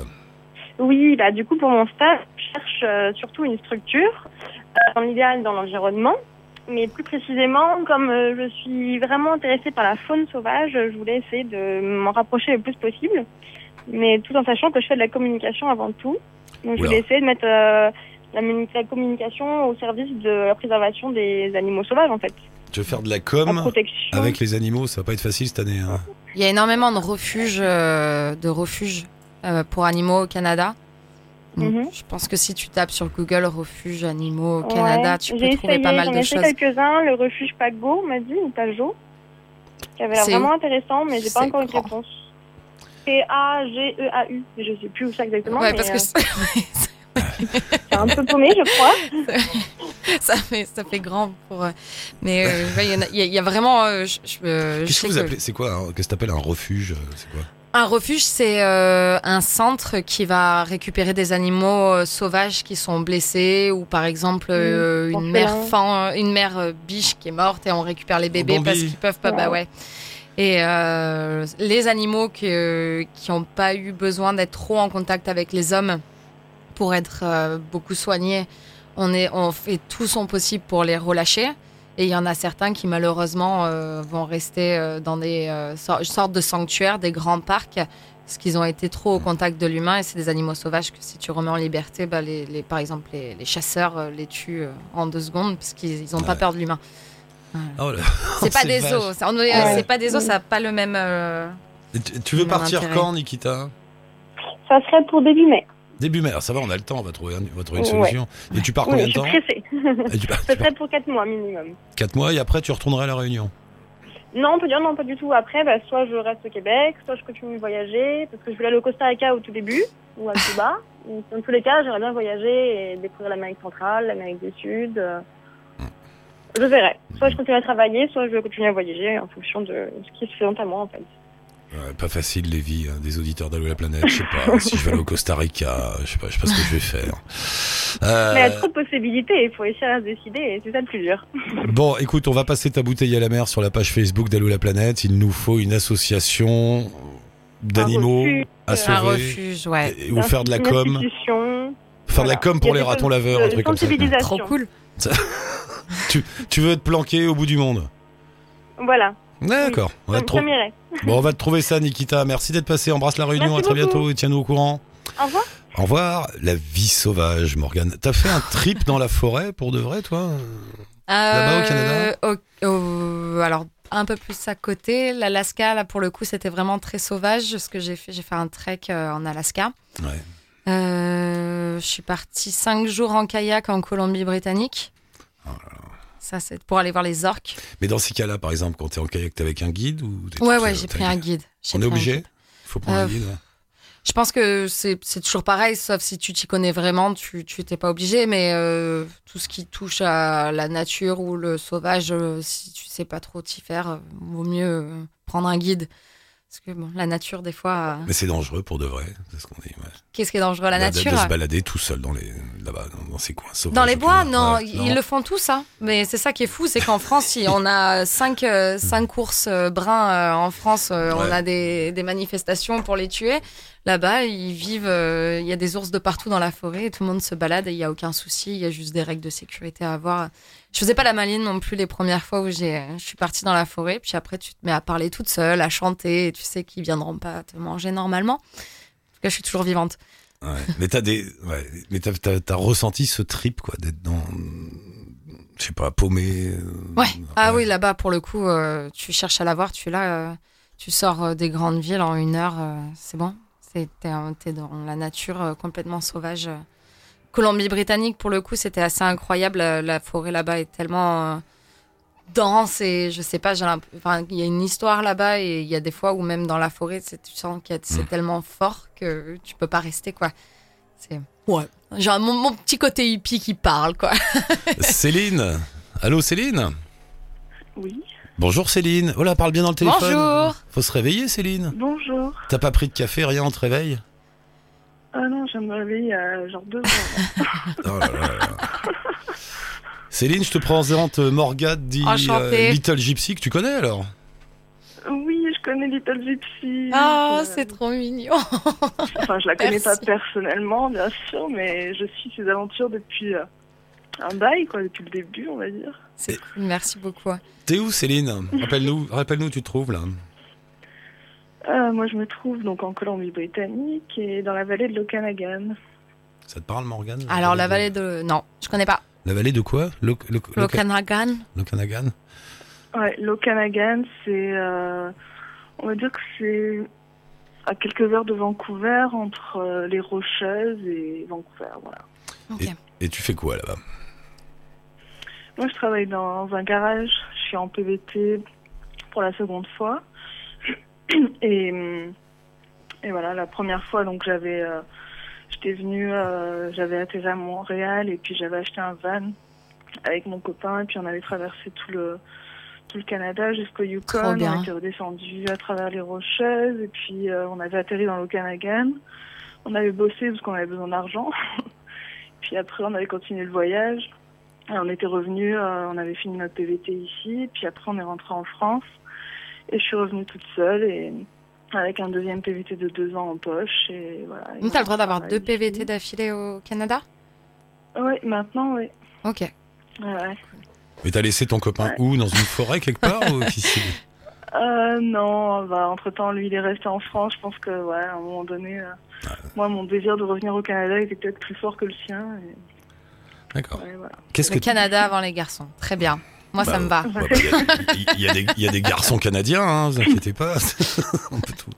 Oui, bah du coup pour mon stage, je cherche euh, surtout une structure, euh, dans l'idéal dans l'environnement, mais plus précisément, comme euh, je suis vraiment intéressée par la faune sauvage, je voulais essayer de m'en rapprocher le plus possible, mais tout en sachant que je fais de la communication avant tout. Donc je Oula. voulais essayer de mettre euh, la, muni- la communication au service de la préservation des animaux sauvages en fait, Tu veux faire de la la com protection. avec les animaux Ça va pas être facile cette année. hein. Il y a énormément de refuges, euh, de refuges euh, pour animaux au Canada. Donc, Mhm. Je pense que si tu tapes sur Google refuge animaux au Canada, Ouais, tu peux j'ai trouver essayé, pas mal j'en de choses. quelques-uns, le refuge Pago m'a dit, ou Pajo, qui avait l'air vraiment intéressant, mais j'ai pas encore une grand. réponse. P-A-G-E-A-U, je sais plus où c'est exactement, Ouais, mais parce euh, c'est- c'est un peu paumé, je crois. ça fait ça fait grand pour. euh, Mais euh, ouais, il y, en a- il y a- il y a vraiment. euh, je, je- euh, Qu'est-ce que vous que- appelez C'est quoi hein Qu'est-ce que t'appelles un refuge euh, C'est quoi? Un refuge, c'est euh, un centre qui va récupérer des animaux euh, sauvages qui sont blessés ou par exemple euh, une mère fan, une mère euh, biche qui est morte et on récupère les bébés parce qu'ils peuvent pas. Bah ouais. Et euh, les animaux qui euh, qui ont pas eu besoin d'être trop en contact avec les hommes pour être euh, beaucoup soignés, on est on fait tout son possible pour les relâcher. Et il y en a certains qui malheureusement euh, vont rester euh, dans des euh, sor- sortes de sanctuaires, des grands parcs, parce qu'ils ont été trop au contact de l'humain. Et c'est des animaux sauvages que si tu remets en liberté, bah, les, les- par exemple les, les chasseurs euh, les tuent euh, en deux secondes parce qu'ils n'ont pas Ouais. peur de l'humain. Oh là. C'est pas des os, c'est Ouais. pas des os, ça n'a pas le même. euh, tu- Tu veux Même partir intérêt. quand, Nikita? Ça serait pour début mai. Début mai. Ah, Ça va, on a le temps, on va trouver, un- on va trouver une Ouais. solution. Et tu pars combien je de suis temps pressée. Tu pars serait pour 4 mois minimum. 4 mois et après tu retourneras à la Réunion. Non, on peut dire non, pas du tout. Après, bah, soit je reste au Québec, soit je continue de voyager, parce que je voulais aller au Costa Rica au tout début, ou à Cuba. Dans tous les cas, j'aimerais bien voyager et découvrir l'Amérique centrale, l'Amérique du Sud. euh. Je verrai. Soit je continue à travailler, soit je vais continuer à voyager en fonction de ce qui se présente à moi, en fait. Ouais, pas facile les vies hein, des auditeurs d'Allo la planète. Je sais pas si je vais aller au Costa Rica, je sais pas, je sais pas ce que je vais faire. Euh, Mais il y a trop de possibilités, il faut essayer à se décider, et c'est ça le plus dur. Bon, écoute, on va passer ta bouteille à la mer sur la page Facebook d'Allo la planète. Il nous faut une association d'animaux à un sauver refuge, ouais. et- ou faire de la com, faire de la com pour les ratons laveurs, de un truc comme ça. sensibilisation. Trop cool. Tu veux te planquer au bout du monde? Voilà, D'accord. On. Bon, on va te trouver ça, Nikita. Merci d'être passé. Embrasse la Réunion. Merci à très beaucoup. bientôt et tiens-nous au courant. Au revoir. Au revoir. La vie sauvage, Morgane. T'as fait un trip dans la forêt pour de vrai, toi? Là-bas, au Canada? Euh, au- au- Alors, un peu plus à côté. L'Alaska, là, pour le coup, c'était vraiment très sauvage. Ce que j'ai fait, j'ai fait un trek euh, en Alaska. Ouais. Euh, je suis partie cinq jours en kayak en Colombie-Britannique. Oh Ça, c'est pour aller voir les orques. Mais dans ces cas-là, par exemple, quand t'es en kayak, t'es avec un guide ou Ouais, ouais, j'ai pris un guide. On est obligé guide. Il faut prendre Euh, un guide. ouais. Je pense que c'est toujours pareil, sauf si tu t'y connais vraiment, tu tu t'es pas obligé. Mais euh, tout ce qui touche à la nature ou le sauvage, euh, si tu sais pas trop t'y faire, euh, vaut mieux euh, prendre un guide. Parce que bon, la nature, des fois, euh, Mais c'est dangereux pour de vrai, c'est ce qu'on dit. ouais. qu'est-ce qui est dangereux La de- nature de, se euh, balader tout seul dans les là-bas, dans, ces coins sauvages. Dans les bois, non, Ouais, ils le font tous, hein. Mais c'est ça qui est fou, c'est qu'en France, si on a cinq, euh, cinq courses bruns en France, Ouais. on a des, des manifestations pour les tuer. Là-bas, ils vivent, euh, il y a des ours de partout dans la forêt, et tout le monde se balade et il y a aucun souci. Il y a juste des règles de sécurité à avoir. Je faisais pas la maline non plus les premières fois où j'ai, je suis partie dans la forêt. Puis après, tu te mets à parler toute seule, à chanter, et tu sais qu'ils viendront pas te manger normalement. En tout cas, je suis toujours vivante. Ouais. Mais t'as des, ouais. Mais t'as, t'as, t'as ressenti ce trip quoi, d'être dans, je sais pas, paumé. euh, Ouais. Ah oui, là-bas, pour le coup, euh, tu cherches à la voir, tu l'as, euh, tu sors des grandes villes en une heure, c'est bon. T'es euh, t'es dans la nature euh, complètement sauvage. euh. Colombie-Britannique, pour le coup, c'était assez incroyable. La, la forêt là-bas est tellement euh, dense et je sais pas, j'ai l'imp- enfin, il y a une histoire là-bas et il y a des fois où même dans la forêt, c'est- tu sens que c'est tellement fort que tu peux pas rester, quoi. C'est ouais. Genre mon, mon petit côté hippie qui parle, quoi. Céline. Allô Céline? Oui. Bonjour Céline. Oh là, parle bien dans le téléphone. Bonjour. Faut se réveiller Céline. Bonjour. T'as pas pris de café, rien, on te réveille? Ah non, je me réveiller il y a genre deux heures. Oh là là là. Céline, je te présente Morgade dit Enchantée. euh, Little Gypsy que tu connais alors? oui, je connais Little Gypsy. Oh, Euh, c'est trop mignon. Enfin, je la connais Merci. pas personnellement, bien sûr, mais je suis ses aventures depuis euh, un bail, quoi, depuis le début, on va dire. C'est cool, merci beaucoup. T'es où Céline Rappelle-nous, rappelle-nous où tu te trouves là. Euh, moi, je me trouve donc en Colombie-Britannique et dans la vallée de l'Okanagan. Ça te parle Morgane Alors, la vallée de. Non, je connais pas. La vallée de quoi? L'Okanagan. Le Ouais, l'Okanagan, c'est. euh, on va dire que c'est à quelques heures de Vancouver, entre euh, les Rocheuses et Vancouver, voilà. Ok. Et tu fais quoi là-bas? Moi, je travaille dans un garage. Je suis en PVT pour la seconde fois. Et, et voilà, la première fois, donc j'avais, euh, j'étais venue, euh, j'avais atterri à Montréal et puis j'avais acheté un van avec mon copain et puis on avait traversé tout le tout le Canada jusqu'au Yukon. On était redescendu à travers les Rocheuses et puis euh, on avait atterri dans l'Okanagan. On avait bossé parce qu'on avait besoin d'argent. puis après on avait continué le voyage. Et on était revenu, euh, on avait fini notre PVT ici. Puis après on est rentré en France et je suis revenue toute seule et avec un deuxième PVT de deux ans en poche et voilà. Et Donc, t'as le droit d'avoir deux PVT ici. d'affilée au Canada? Oui, maintenant oui. Ok. Ouais. Mais t'as laissé ton copain Ouais. où? Dans une forêt quelque part ou c'est Euh, non, bah, entre temps, lui, il est resté en France. Je pense que, ouais, à un moment donné, euh, moi, mon désir de revenir au Canada était peut-être plus fort que le sien. Et, D'accord. ouais, voilà. Qu'est-ce Le que Canada avant les garçons. Très bien. Moi, Bah, ça me va. bah, bah, Il y, a- il y a des- il y a des garçons canadiens, hein, vous inquiétez pas. On peut tout-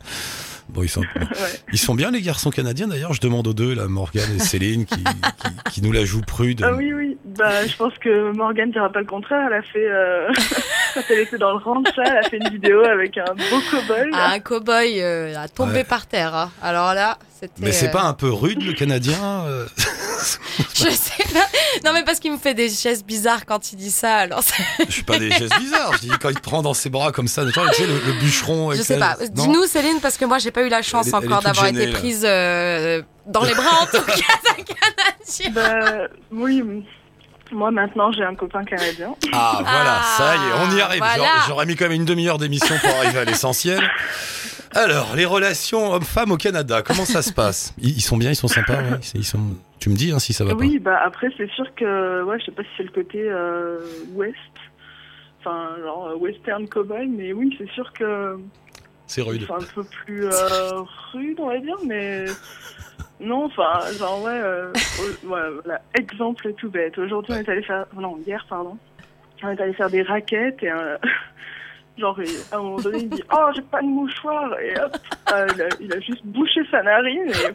Bon, ils sont, Ouais. ils sont bien les garçons canadiens d'ailleurs. Je demande aux deux, là, Morgane et Céline, qui, qui, qui nous la jouent prude. Ah oui, oui. Bah, je pense que Morgane dira pas le contraire. Elle a fait, euh, quand elle était dans le ranch, là, elle a fait une vidéo avec un beau cow-boy. Ah, un cow-boy euh, a tombé Ouais. par terre. hein. Alors là, c'était. Mais c'est euh, pas un peu rude le Canadien euh Je sais pas. Non, mais parce qu'il me fait des gestes bizarres quand il dit ça. Alors, Je suis pas des gestes bizarres. Je dis quand il te prend dans ses bras comme ça, tu sais, le, le bûcheron. je sais sa- pas. Dis-nous, Céline, parce que moi, j'ai pas eu la chance Elle encore d'avoir été prise euh, dans les bras, en tout cas, d'un Canadien. Bah, oui. Moi, maintenant, j'ai un copain canadien. Ah voilà, ça y est, on y arrive. voilà. J'aurais- mis quand même une demi-heure d'émission pour arriver à l'essentiel. Alors, les relations hommes-femmes au Canada, comment ça se passe? Ils, ils sont bien, ils sont sympas, ouais, ils sont... Tu me dis hein, si ça va Oui, bah après c'est sûr que ouais, je sais pas si c'est le côté euh, ouest, enfin genre euh, western cowboy, mais oui, c'est sûr que. C'est rude. c'est un peu plus euh, rude, on va dire, mais non, enfin genre ouais, euh, voilà, exemple tout bête. Aujourd'hui, on est allé faire, non hier pardon, on est allé faire des raquettes et euh, genre il- à un moment donné il dit oh j'ai pas de mouchoir et hop, euh, il, a, il a juste bouché sa narine et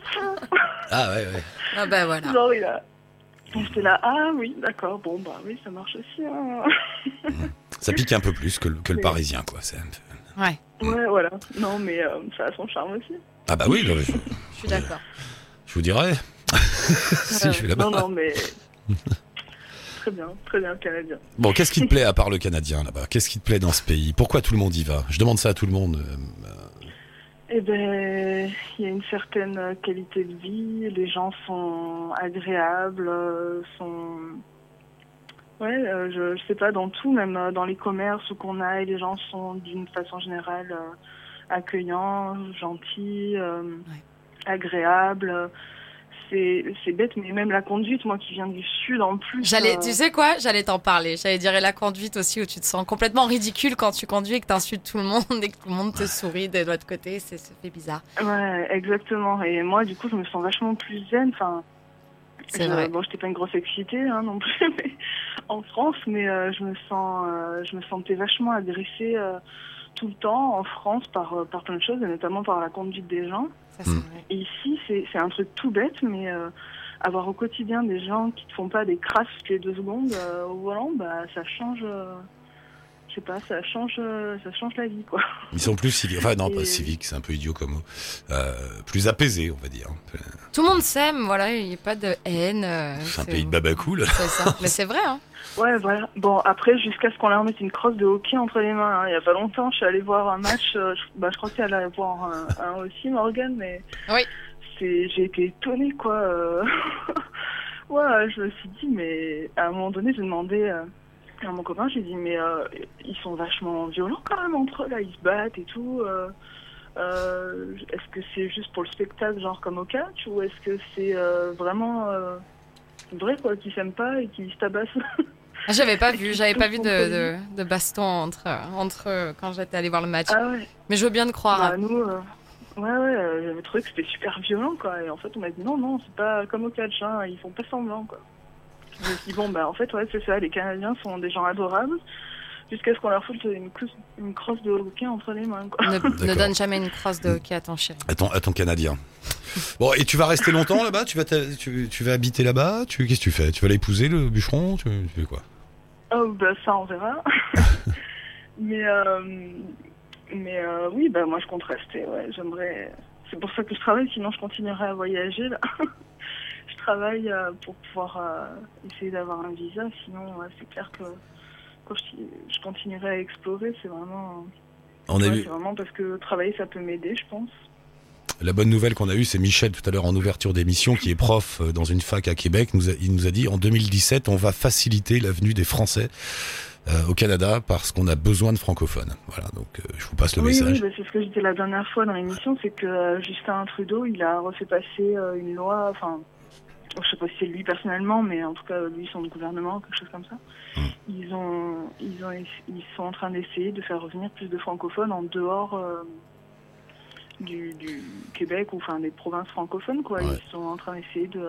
Ah ouais, ouais. Ah, ben voilà. Genre, il a. J'étais là, ah oui, d'accord, bon, bah oui, ça marche aussi. Hein. Ça pique un peu plus que le, que le parisien, quoi. Ouais, Ouais, voilà. Non, mais euh, ça a son charme aussi. Ah bah oui, là, je, je suis d'accord. je vous dirais. si, je suis là-bas. Non, non, mais. très bien, très bien, le Canadien. Bon, qu'est-ce qui te plaît à part le Canadien là-bas? Qu'est-ce qui te plaît dans ce pays? Pourquoi tout le monde y va? Je demande ça à tout le monde. euh, Eh ben, il y a une certaine euh, qualité de vie, les gens sont agréables, euh, sont. Ouais, euh, je, je sais pas, dans tout, même euh, dans les commerces où qu'on aille, les gens sont d'une façon générale euh, accueillants, gentils, euh, agréables. C'est c'est bête, mais même la conduite, moi qui viens du sud en plus. J'allais, euh, tu sais quoi? J'allais t'en parler. J'allais dire et la conduite aussi où tu te sens complètement ridicule quand tu conduis et que t'insultes tout le monde et que tout le monde te sourit de l'autre côté. C'est, ça fait bizarre. Ouais, exactement. Et moi, du coup, je me sens vachement plus zen. Enfin, C'est je- vrai. Bon, j'étais pas une grosse excitée hein, non plus, mais en France, mais euh, je me sens, euh, je me sentais vachement agressée euh, tout le temps en France par euh, par plein de choses, et notamment par la conduite des gens. Ça, Hmm. vrai. Et ici, c'est c'est un truc tout bête, mais euh, avoir au quotidien des gens qui te font pas des crasses toutes les deux secondes euh, au volant, bah ça change. euh, je sais pas, ça change, euh, ça change la vie, quoi. Ils sont plus civiques. Enfin, non, pas civiques, c'est un peu idiot comme mot. Euh, plus apaisés, on va dire. Tout le monde s'aime, voilà, il n'y a pas de haine. euh, C'est un pays de baba cool. C'est ça. Mais c'est vrai, hein. Ouais, voilà. Bon, après, jusqu'à ce qu'on leur mette une crosse de hockey entre les mains. hein. Il y a pas longtemps, je suis allée voir un match. euh, je, bah, je crois qu'elle allait voir un, un aussi, Morgan, mais Oui. c'est, j'ai été étonnée, quoi. euh. ouais, je me suis dit, mais à un moment donné, j'ai demandé à mon copain, j'ai dit, mais euh, ils sont vachement violents quand même entre eux, là, ils se battent et tout. euh. Euh, est-ce que c'est juste pour le spectacle, genre comme au catch, ou est-ce que c'est vraiment vrai, quoi, qu'ils s'aiment pas et qu'ils se tabassent Ah, J'avais pas vu, j'avais pas vu de, de, de baston entre, entre eux quand j'étais allée voir le match. Ah ouais Mais je veux bien te croire. Bah, nous, ouais, ouais, j'avais trouvé que c'était super violent, quoi. Et en fait, on m'a dit non, non, c'est pas comme au catch, hein, ils font pas semblant, quoi. Je me suis dit, bon, bah, en fait, ouais, c'est ça, les Canadiens sont des gens adorables, jusqu'à ce qu'on leur foute une, une crosse de hockey entre les mains, quoi. Ne, donne jamais une crosse de hockey à ton chéri. À ton, à ton Canadien. Bon, et tu vas rester longtemps là-bas? Tu vas, tu, tu vas habiter là-bas? Tu, Qu'est-ce que tu fais? Tu vas l'épouser, le bûcheron? Tu, tu fais quoi? Oh, bah, ça, on verra. mais, euh, mais euh, oui, bah, moi, je compte rester, ouais, j'aimerais. C'est pour ça que je travaille, sinon je continuerai à voyager, là. Travail euh, pour pouvoir euh, essayer d'avoir un visa. Sinon, c'est clair que quand je, je continuerai à explorer, c'est vraiment, On ouais, vraiment parce que travailler, ça peut m'aider, je pense. la bonne nouvelle qu'on a eue, c'est Michel tout à l'heure en ouverture d'émission, qui est prof euh, dans une fac à Québec. Nous a- il nous a dit en 2017, on va faciliter la venue des Français euh, au Canada parce qu'on a besoin de francophones. Voilà, donc euh, je vous passe le oui, oui, message. bah, c'est ce que je disais la dernière fois dans l'émission, c'est que Justin Trudeau, il a refait passer euh, une loi, enfin, je sais pas si c'est lui personnellement, mais en tout cas lui, son gouvernement, quelque chose comme ça. Hmm. Ils ont, ils ont, ils sont en train d'essayer de faire revenir plus de francophones en dehors euh, du, du Québec ou enfin des provinces francophones, quoi. Ouais. Ils sont en train d'essayer de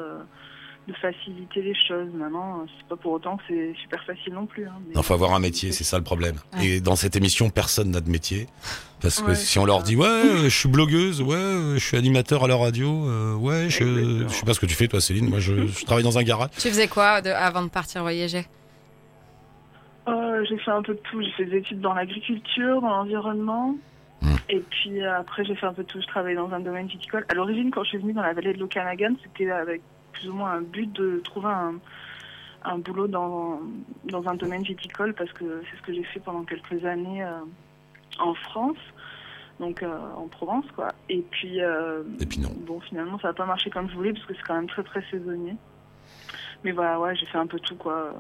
de faciliter les choses. Maintenant, c'est pas pour autant que c'est super facile non plus. Hein, mais- Il faut avoir un métier, c'est ça le problème. Ouais. Et dans cette émission, personne n'a de métier. Parce que Ouais, si on leur dit, ouais, je suis blogueuse, ouais, je suis animateur à la radio, euh, ouais, je, je sais pas ce que tu fais toi Céline, moi je, je travaille dans un garage. Tu faisais quoi de- avant de partir voyager? Euh, j'ai fait un peu de tout. J'ai fait des études dans l'agriculture, dans l'environnement. Mm. Et puis euh, après, j'ai fait un peu de tout. Je travaillais dans un domaine viticole. À l'origine, quand je suis venue dans la vallée de l'Okanagan, c'était avec plus ou moins un but de trouver un, un boulot dans, dans un domaine viticole parce que c'est ce que j'ai fait pendant quelques années euh, en France, donc euh, en Provence, quoi. Et puis, euh, Et puis non. bon, finalement, ça n'a pas marché comme je voulais parce que c'est quand même très très saisonnier. Mais voilà, ouais, j'ai fait un peu tout, quoi.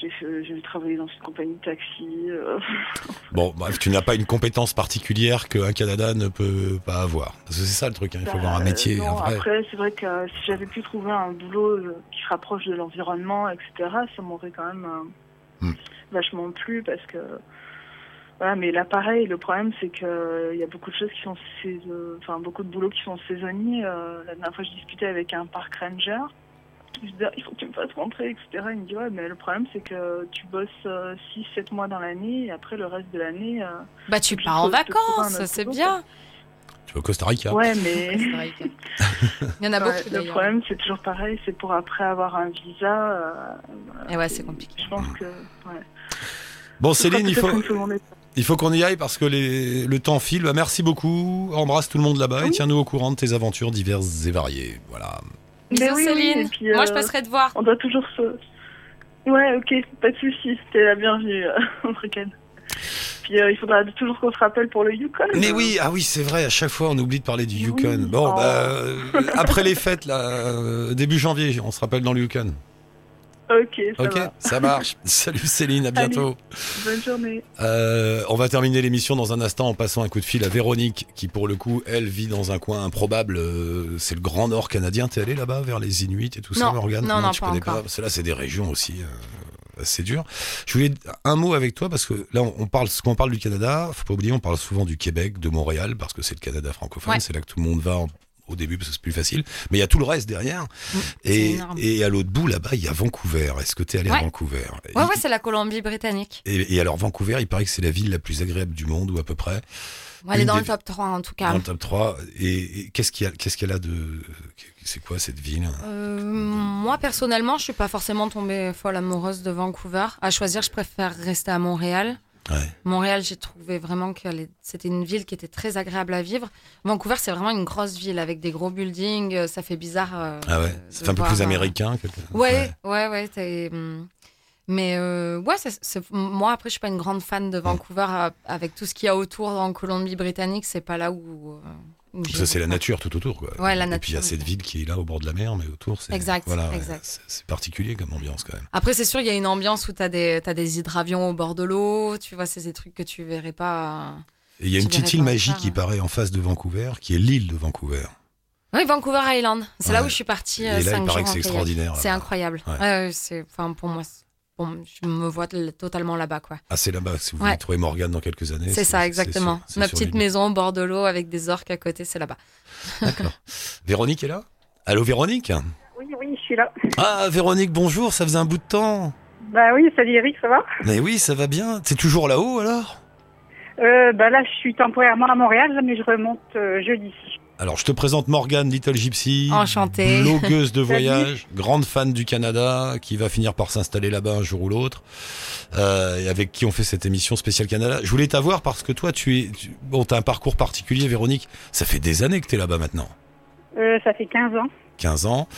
J'ai travaillé dans une compagnie de taxi. euh, Bon, bref, tu n'as pas une compétence particulière qu'un Canada ne peut pas avoir. Parce que c'est ça le truc, hein, il faut avoir un Bah, métier, non, un vrai. Après, c'est vrai que euh, si j'avais pu trouver un boulot euh, qui se rapproche de l'environnement, etc., ça m'aurait quand même Hmm. vachement plu parce que. Voilà, mais là, pareil, le problème, c'est que euh, il y a beaucoup de choses qui sont. sais- Enfin, beaucoup de boulots qui sont saisonniers. La dernière fois, je discutais avec un park ranger. Je disais, il faut que tu me fasses rentrer, etc. Il me dit, ouais, mais le problème, c'est que tu bosses 6-7 mois dans l'année et après, le reste de l'année. euh, Bah tu pars en vacances, c'est bien. Tu vas au Costa Rica. Ouais, mais. Il y en a Ouais, beaucoup le d'ailleurs. problème, c'est toujours pareil, c'est pour après avoir un visa. euh, voilà, Et ouais, c'est compliqué. Je pense que. Ouais. Bon, Céline, il faut, le il faut qu'on y aille parce que les, le temps file. Bah, merci beaucoup. Embrasse tout le monde là-bas et tiens-nous au courant de tes aventures diverses et variées. Voilà. Bisous Mais oui, Céline. puis, Moi euh, je passerai te voir. On doit toujours se. Ouais, ok, pas de soucis, c'était la bienvenue euh, week-end. Puis euh, il faudra toujours qu'on se rappelle pour le Yukon. Mais euh, oui, ah oui, c'est vrai, à chaque fois on oublie de parler du Oui. Yukon. Bon, Oh. bah, euh, après les fêtes, là, euh, début janvier, on se rappelle dans le Yukon. Ok, ça Ok, va. ça marche. Salut Céline, à bientôt. Bonne journée. Euh, on va terminer l'émission dans un instant en passant un coup de fil à Véronique, qui pour le coup, elle vit dans un coin improbable. euh, c'est le Grand Nord canadien. T'es allé là-bas vers les Inuits et tout ça, Non, Morgane non, non, tu pas connais encore. pas. Là, c'est des régions aussi. euh, c'est dur. Je voulais un mot avec toi parce que là, on on parle, quand on parle du Canada, faut pas oublier, on parle souvent du Québec, de Montréal, parce que c'est le Canada francophone. Ouais. C'est là que tout le monde va en- au début parce que c'est plus facile. Mais il y a tout le reste derrière. Et, et à l'autre bout, là-bas, il y a Vancouver. Est-ce que t'es allé à. Vancouver Ouais, ouais, c'est la Colombie-Britannique. et, et alors Vancouver, il paraît que c'est la ville la plus agréable du monde, ou à peu près, Ouais, elle est dans des- le top 3 en tout cas. dans le top 3. Et, et qu'est-ce qu'il y a, qu'est-ce qu'elle a de, c'est quoi cette ville? Euh, moi personnellement, je suis pas forcément tombée folle amoureuse de Vancouver. À choisir, je préfère rester à Montréal. Ouais. Montréal, j'ai trouvé vraiment que c'était une ville qui était très agréable à vivre. Vancouver, c'est vraiment une grosse ville avec des gros buildings. euh, Ça fait bizarre. euh, Ah ouais, c'est un peu plus américain. Ouais, ouais, ouais. hum, Mais euh, ouais, moi après, je suis pas une grande fan de Vancouver euh, avec tout ce qu'il y a autour en Colombie-Britannique. C'est pas là où. euh, Ça, c'est la nature tout autour, quoi. Ouais, la Et puis il y a cette ville qui est là au bord de la mer, mais autour, c'est. Exact, Voilà, exact. c'est- particulier comme ambiance quand même. Après, c'est sûr, il y a une ambiance où tu as des, hydravions au bord de l'eau. Tu vois, c'est des trucs que tu verrais pas. euh. Et il y a une petite île magique qui paraît en face de Vancouver, qui est l'île de Vancouver. Oui, Vancouver Island. C'est là où je suis partie Et euh, là, il cinq paraît que c'est extraordinaire. C'est incroyable. Ouais. Enfin, pour moi, c'est- bon, je me vois totalement là-bas, quoi. Ah, c'est là-bas. Si vous Ouais. voulez trouver Morgane dans quelques années. C'est ça, exactement. Ma petite maison au bord de l'eau avec des orques à côté, c'est là-bas. D'accord. Véronique est là? Allô, Véronique? Oui, oui, je suis là. Ah, Véronique, bonjour, ça faisait un bout de temps. Bah oui, salut Eric, ça va? Mais oui, ça va bien. T'es toujours là-haut alors? Euh, Bah là, je suis temporairement à Montréal, mais je remonte euh, jeudi. Alors, je te présente Morgane, Little Gypsy. Enchantée. Blogueuse de voyage, grande fan du Canada, qui va finir par s'installer là-bas un jour ou l'autre, euh, et avec qui on fait cette émission spéciale Canada. Je voulais t'avoir parce que toi, tu es, tu- bon, t'as un parcours particulier, Véronique. Ça fait des années que t'es là-bas maintenant. Euh, ça fait 15 ans. 15 ans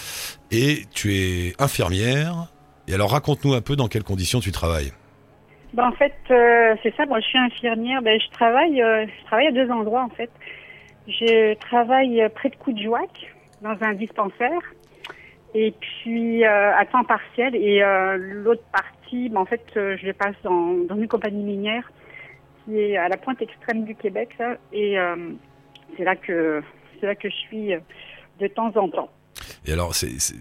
et tu es infirmière. Et alors raconte-nous un peu dans quelles conditions tu travailles. Ben, en fait, euh, c'est ça. Moi, je suis infirmière. Ben, je travaille, euh, je travaille à deux endroits en fait. Je travaille près de Coudjouac, dans un dispensaire, et puis euh, à temps partiel. Et euh, l'autre partie, ben, en fait, euh, je le passe dans, dans une compagnie minière qui est à la pointe extrême du Québec, là. Et c'est là que c'est là que je suis de temps en temps. Et alors, c'est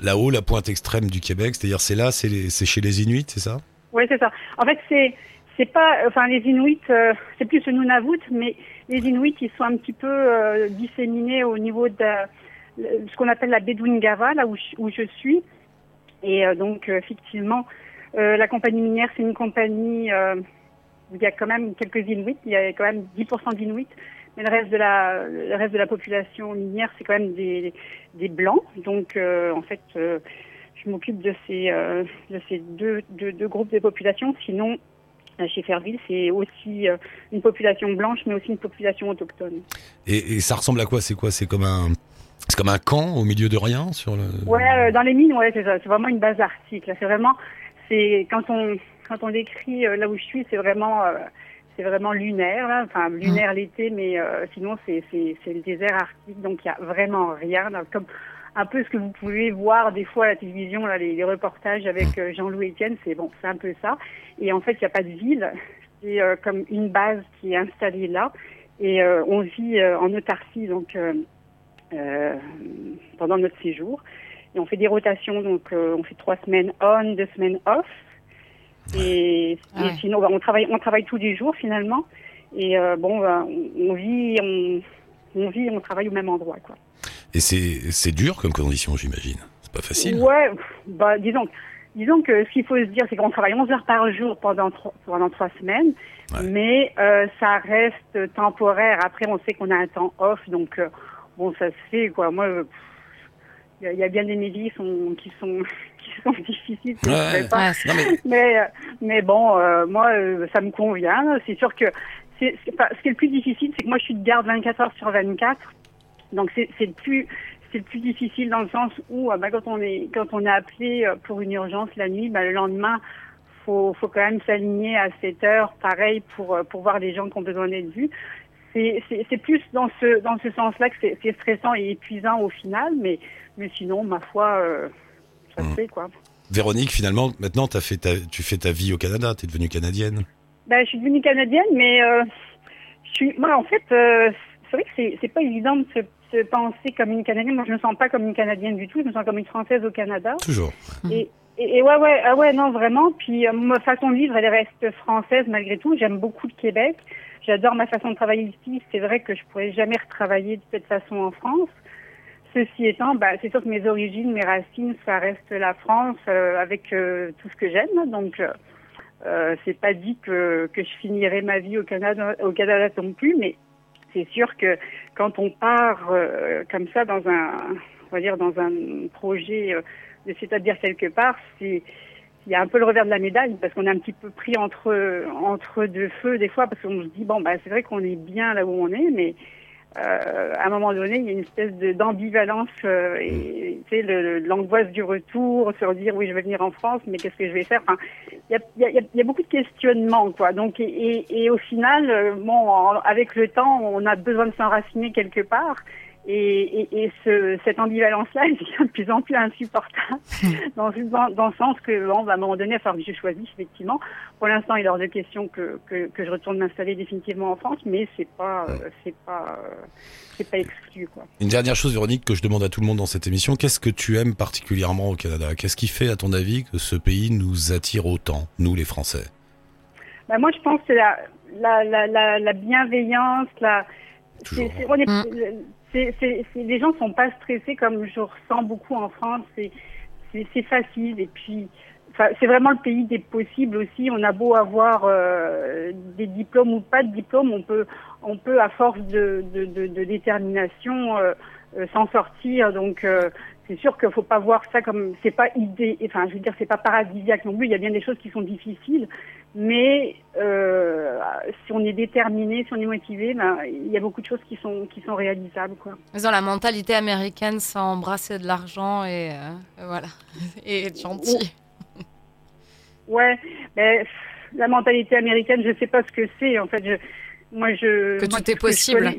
là-haut, la pointe extrême du Québec, c'est-à-dire c'est là, c'est chez les Inuits, c'est ça? Oui, c'est ça. En fait, c'est c'est pas, enfin, les Inuits, c'est plus le Nunavut, mais les Inuits, ils sont un petit peu euh, disséminés au niveau de ce qu'on appelle la baie d'Ungava, là où je, suis. Et euh, donc, euh, effectivement, la compagnie minière, c'est une compagnie où il y a quand même quelques Inuits, il y a quand même 10% d'Inuits, mais le reste de la, reste de la population minière, c'est quand même des, des blancs. Donc, en fait, je m'occupe de ces, de ces deux, deux, deux groupes de population. Sinon, chez Fairville, c'est aussi euh, une population blanche, mais aussi une population autochtone. et, et ça ressemble à quoi? C'est quoi? C'est comme un c'est comme un camp au milieu de rien sur le. Ouais, euh, dans les mines, ouais, c'est ça. C'est vraiment une base arctique. C'est vraiment, c'est quand on quand on décrit euh, là où je suis, c'est vraiment euh, c'est vraiment lunaire, là. enfin lunaire l'été, mais euh, sinon c'est c'est c'est le désert arctique, donc il y a vraiment rien. Comme un peu ce que vous pouvez voir des fois à la télévision, là, les, les reportages avec euh, Jean-Louis Etienne, c'est bon, c'est un peu ça. Et en fait, il n'y a pas de ville, c'est euh, comme une base qui est installée là, et euh, on vit euh, en autarcie, donc euh, euh, pendant notre séjour. Et on fait des rotations, donc euh, on fait trois semaines on, deux semaines off. Et, Ah et sinon, bah, on travaille, on travaille tous les jours finalement. Et euh, bon, bah, on, on vit, on, on vit, on travaille au même endroit, quoi. Et c'est c'est dur comme condition, j'imagine. C'est pas facile. Ouais, bah disons, disons que ce qu'il faut se dire, c'est qu'on travaille 11 heures par jour pendant pendant trois semaines, Ouais. mais euh, ça reste temporaire. Après, on sait qu'on a un temps off, donc euh, bon, ça se fait quoi. Moi, euh, pff, il y, a- il y a bien des métiers qui sont qui sont qui sont difficiles. je pas. Ouais, Non mais Mais, mais bon, euh, moi, ça me convient. C'est sûr que c'est, ce qui est le plus difficile, c'est que moi, je suis de garde 24 heures sur 24. Donc, c'est, plus, c'est plus difficile dans le sens où, euh, bah, quand on est, quand on est appelé euh, pour une urgence la nuit, bah, le lendemain, faut, faut quand même s'aligner à 7 heures, pareil, pour, euh, pour voir les gens qui ont besoin d'être vus. C'est, plus dans ce, dans ce sens-là que c'est, stressant et épuisant au final, mais, mais sinon, ma foi, euh, ça se Mm. fait, quoi. Véronique, finalement, maintenant t'as fait ta, tu fais ta vie au Canada, t'es devenue canadienne. Ben, je suis devenue canadienne, mais euh, je suis, moi, en fait, euh, c'est vrai que c'est, c'est pas évident de se, se penser comme une canadienne. Moi, je me sens pas comme une canadienne du tout. Je me sens comme une française au Canada. Toujours. Et, et, et ouais, ouais, ah ouais, non, vraiment. Puis euh, ma façon de vivre, elle reste française malgré tout. J'aime beaucoup le Québec. J'adore ma façon de travailler ici. C'est vrai que je pourrais jamais retravailler de cette façon en France. Ceci étant, bah, c'est sûr que mes origines, mes racines, ça reste la France euh, avec euh, tout ce que j'aime. Donc, euh, euh, c'est pas dit que, que je finirai ma vie au Canada, au Canada non plus, mais c'est sûr que quand on part euh, comme ça dans un, on va dire dans un projet euh, de s'établir quelque part, il y a un peu le revers de la médaille parce qu'on est un petit peu pris entre entre deux feux des fois parce qu'on se dit bon bah c'est vrai qu'on est bien là où on est mais euh, à un moment donné il y a une espèce d'ambivalence euh, et tu sais l'angoisse du retour se dire oui je vais venir en France mais qu'est-ce que je vais faire? Enfin il y a, y, a, y a beaucoup de questionnements quoi. Donc et, et, et au final euh, bon en- avec le temps on a besoin de s'enraciner quelque part et, et, et ce, cette ambivalence-là, elle devient de plus en plus insupportable, dans, dans, dans le sens que, bon, bah, à un moment donné, il va falloir que je choisisse, effectivement. Pour l'instant, il est hors de question que, que, que je retourne m'installer définitivement en France, mais c'est pas, euh, c'est pas, euh, c'est pas exclu, quoi. Une dernière chose, Véronique, que je demande à tout le monde dans cette émission, qu'est-ce que tu aimes particulièrement au Canada? Qu'est-ce qui fait, à ton avis, que ce pays nous attire autant, nous les Français? Bah, moi, je pense que c'est la, la, la, la, la bienveillance, la, Toujours. c'est, c'est, on est- Mm. C'est, c'est, c'est- les gens sont pas stressés comme je ressens beaucoup en France. C'est, c'est, facile et puis, c'est vraiment le pays des possibles aussi. On a beau avoir euh, des diplômes ou pas de diplômes, on peut, on peut à force de, de, de, détermination euh, euh, s'en sortir. Donc, c'est sûr qu'il faut pas voir ça comme c'est pas idée, enfin je veux dire c'est pas paradisiaque non plus. Il y a bien des choses qui sont difficiles, mais euh, si on est déterminé, si on est motivé, ben il y a beaucoup de choses qui sont qui sont réalisables quoi. Ont la mentalité américaine sans embrasser de l'argent et euh, voilà et être gentil. Ouais, mais pff, la mentalité américaine, je sais pas ce que c'est en fait. Je, moi je Que moi, tout est possible.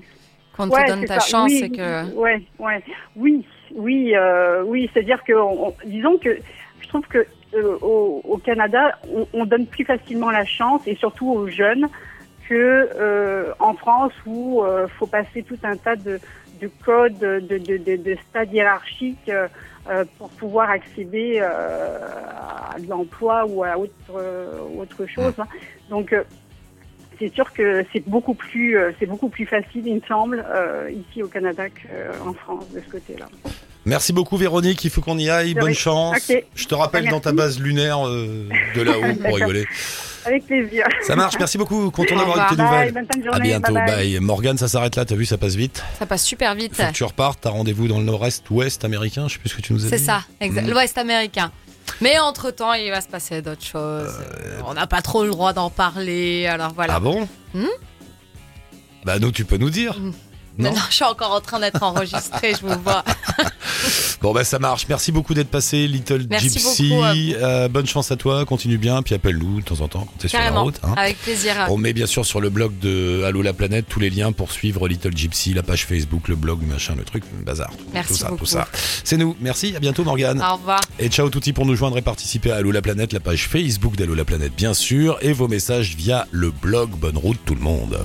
Quand on Ouais, te donne ta ça. chance oui, et que ouais, ouais, oui, oui, euh, oui, c'est-à-dire que, on- on- disons que je trouve que euh, au, au Canada, on, on donne plus facilement la chance et surtout aux jeunes que euh, en France où euh, faut passer tout un tas de, de codes, de, de, de, de stades hiérarchiques euh, pour pouvoir accéder euh, à de l'emploi ou à autre, euh, autre chose. hein. Donc euh, c'est sûr que c'est beaucoup plus euh, c'est beaucoup plus facile, il me semble, euh, ici au Canada qu'en France de ce côté-là. Merci beaucoup Véronique, il faut qu'on y aille, bonne chance. Je te rappelle Merci. dans ta base lunaire euh, de là-haut pour rigoler. Avec plaisir. Ça marche, merci beaucoup, content d'avoir eu tes revoir. Bye, nouvelles. bonne de À journée. bientôt, bye, bye. bye. Morgane, ça s'arrête là, t'as vu, ça passe vite. ça passe super vite. Faut que tu repartes, t'as rendez-vous dans le nord-est, ouest américain, je sais plus ce que tu nous as C'est dit. ça, exact. Mhm. L'Ouest américain. Mais entre temps, il va se passer d'autres choses. Euh, On n'a pas trop le droit d'en parler, alors voilà. Ah bon? Hmm? Bah nous, tu peux nous dire. Non non, je suis encore en train d'être enregistré, je vous vois. Bon bah ça marche, merci beaucoup d'être passé, Little Merci Gypsy. beaucoup, Euh, bonne chance à toi, continue bien, puis appelle-nous de temps en temps quand t'es sur la route. hein. avec plaisir. On met bien sûr sur le blog de Allo la planète tous les liens pour suivre Little Gypsy, la page Facebook, le blog, machin, le truc, bazar. Merci tout ça, beaucoup. tout ça. C'est nous. Merci, à bientôt Morgane. Au revoir. Et ciao touti pour nous joindre et participer à Allo la planète, la page Facebook d'Allo la planète bien sûr, et vos messages via le blog. Bonne route tout le monde.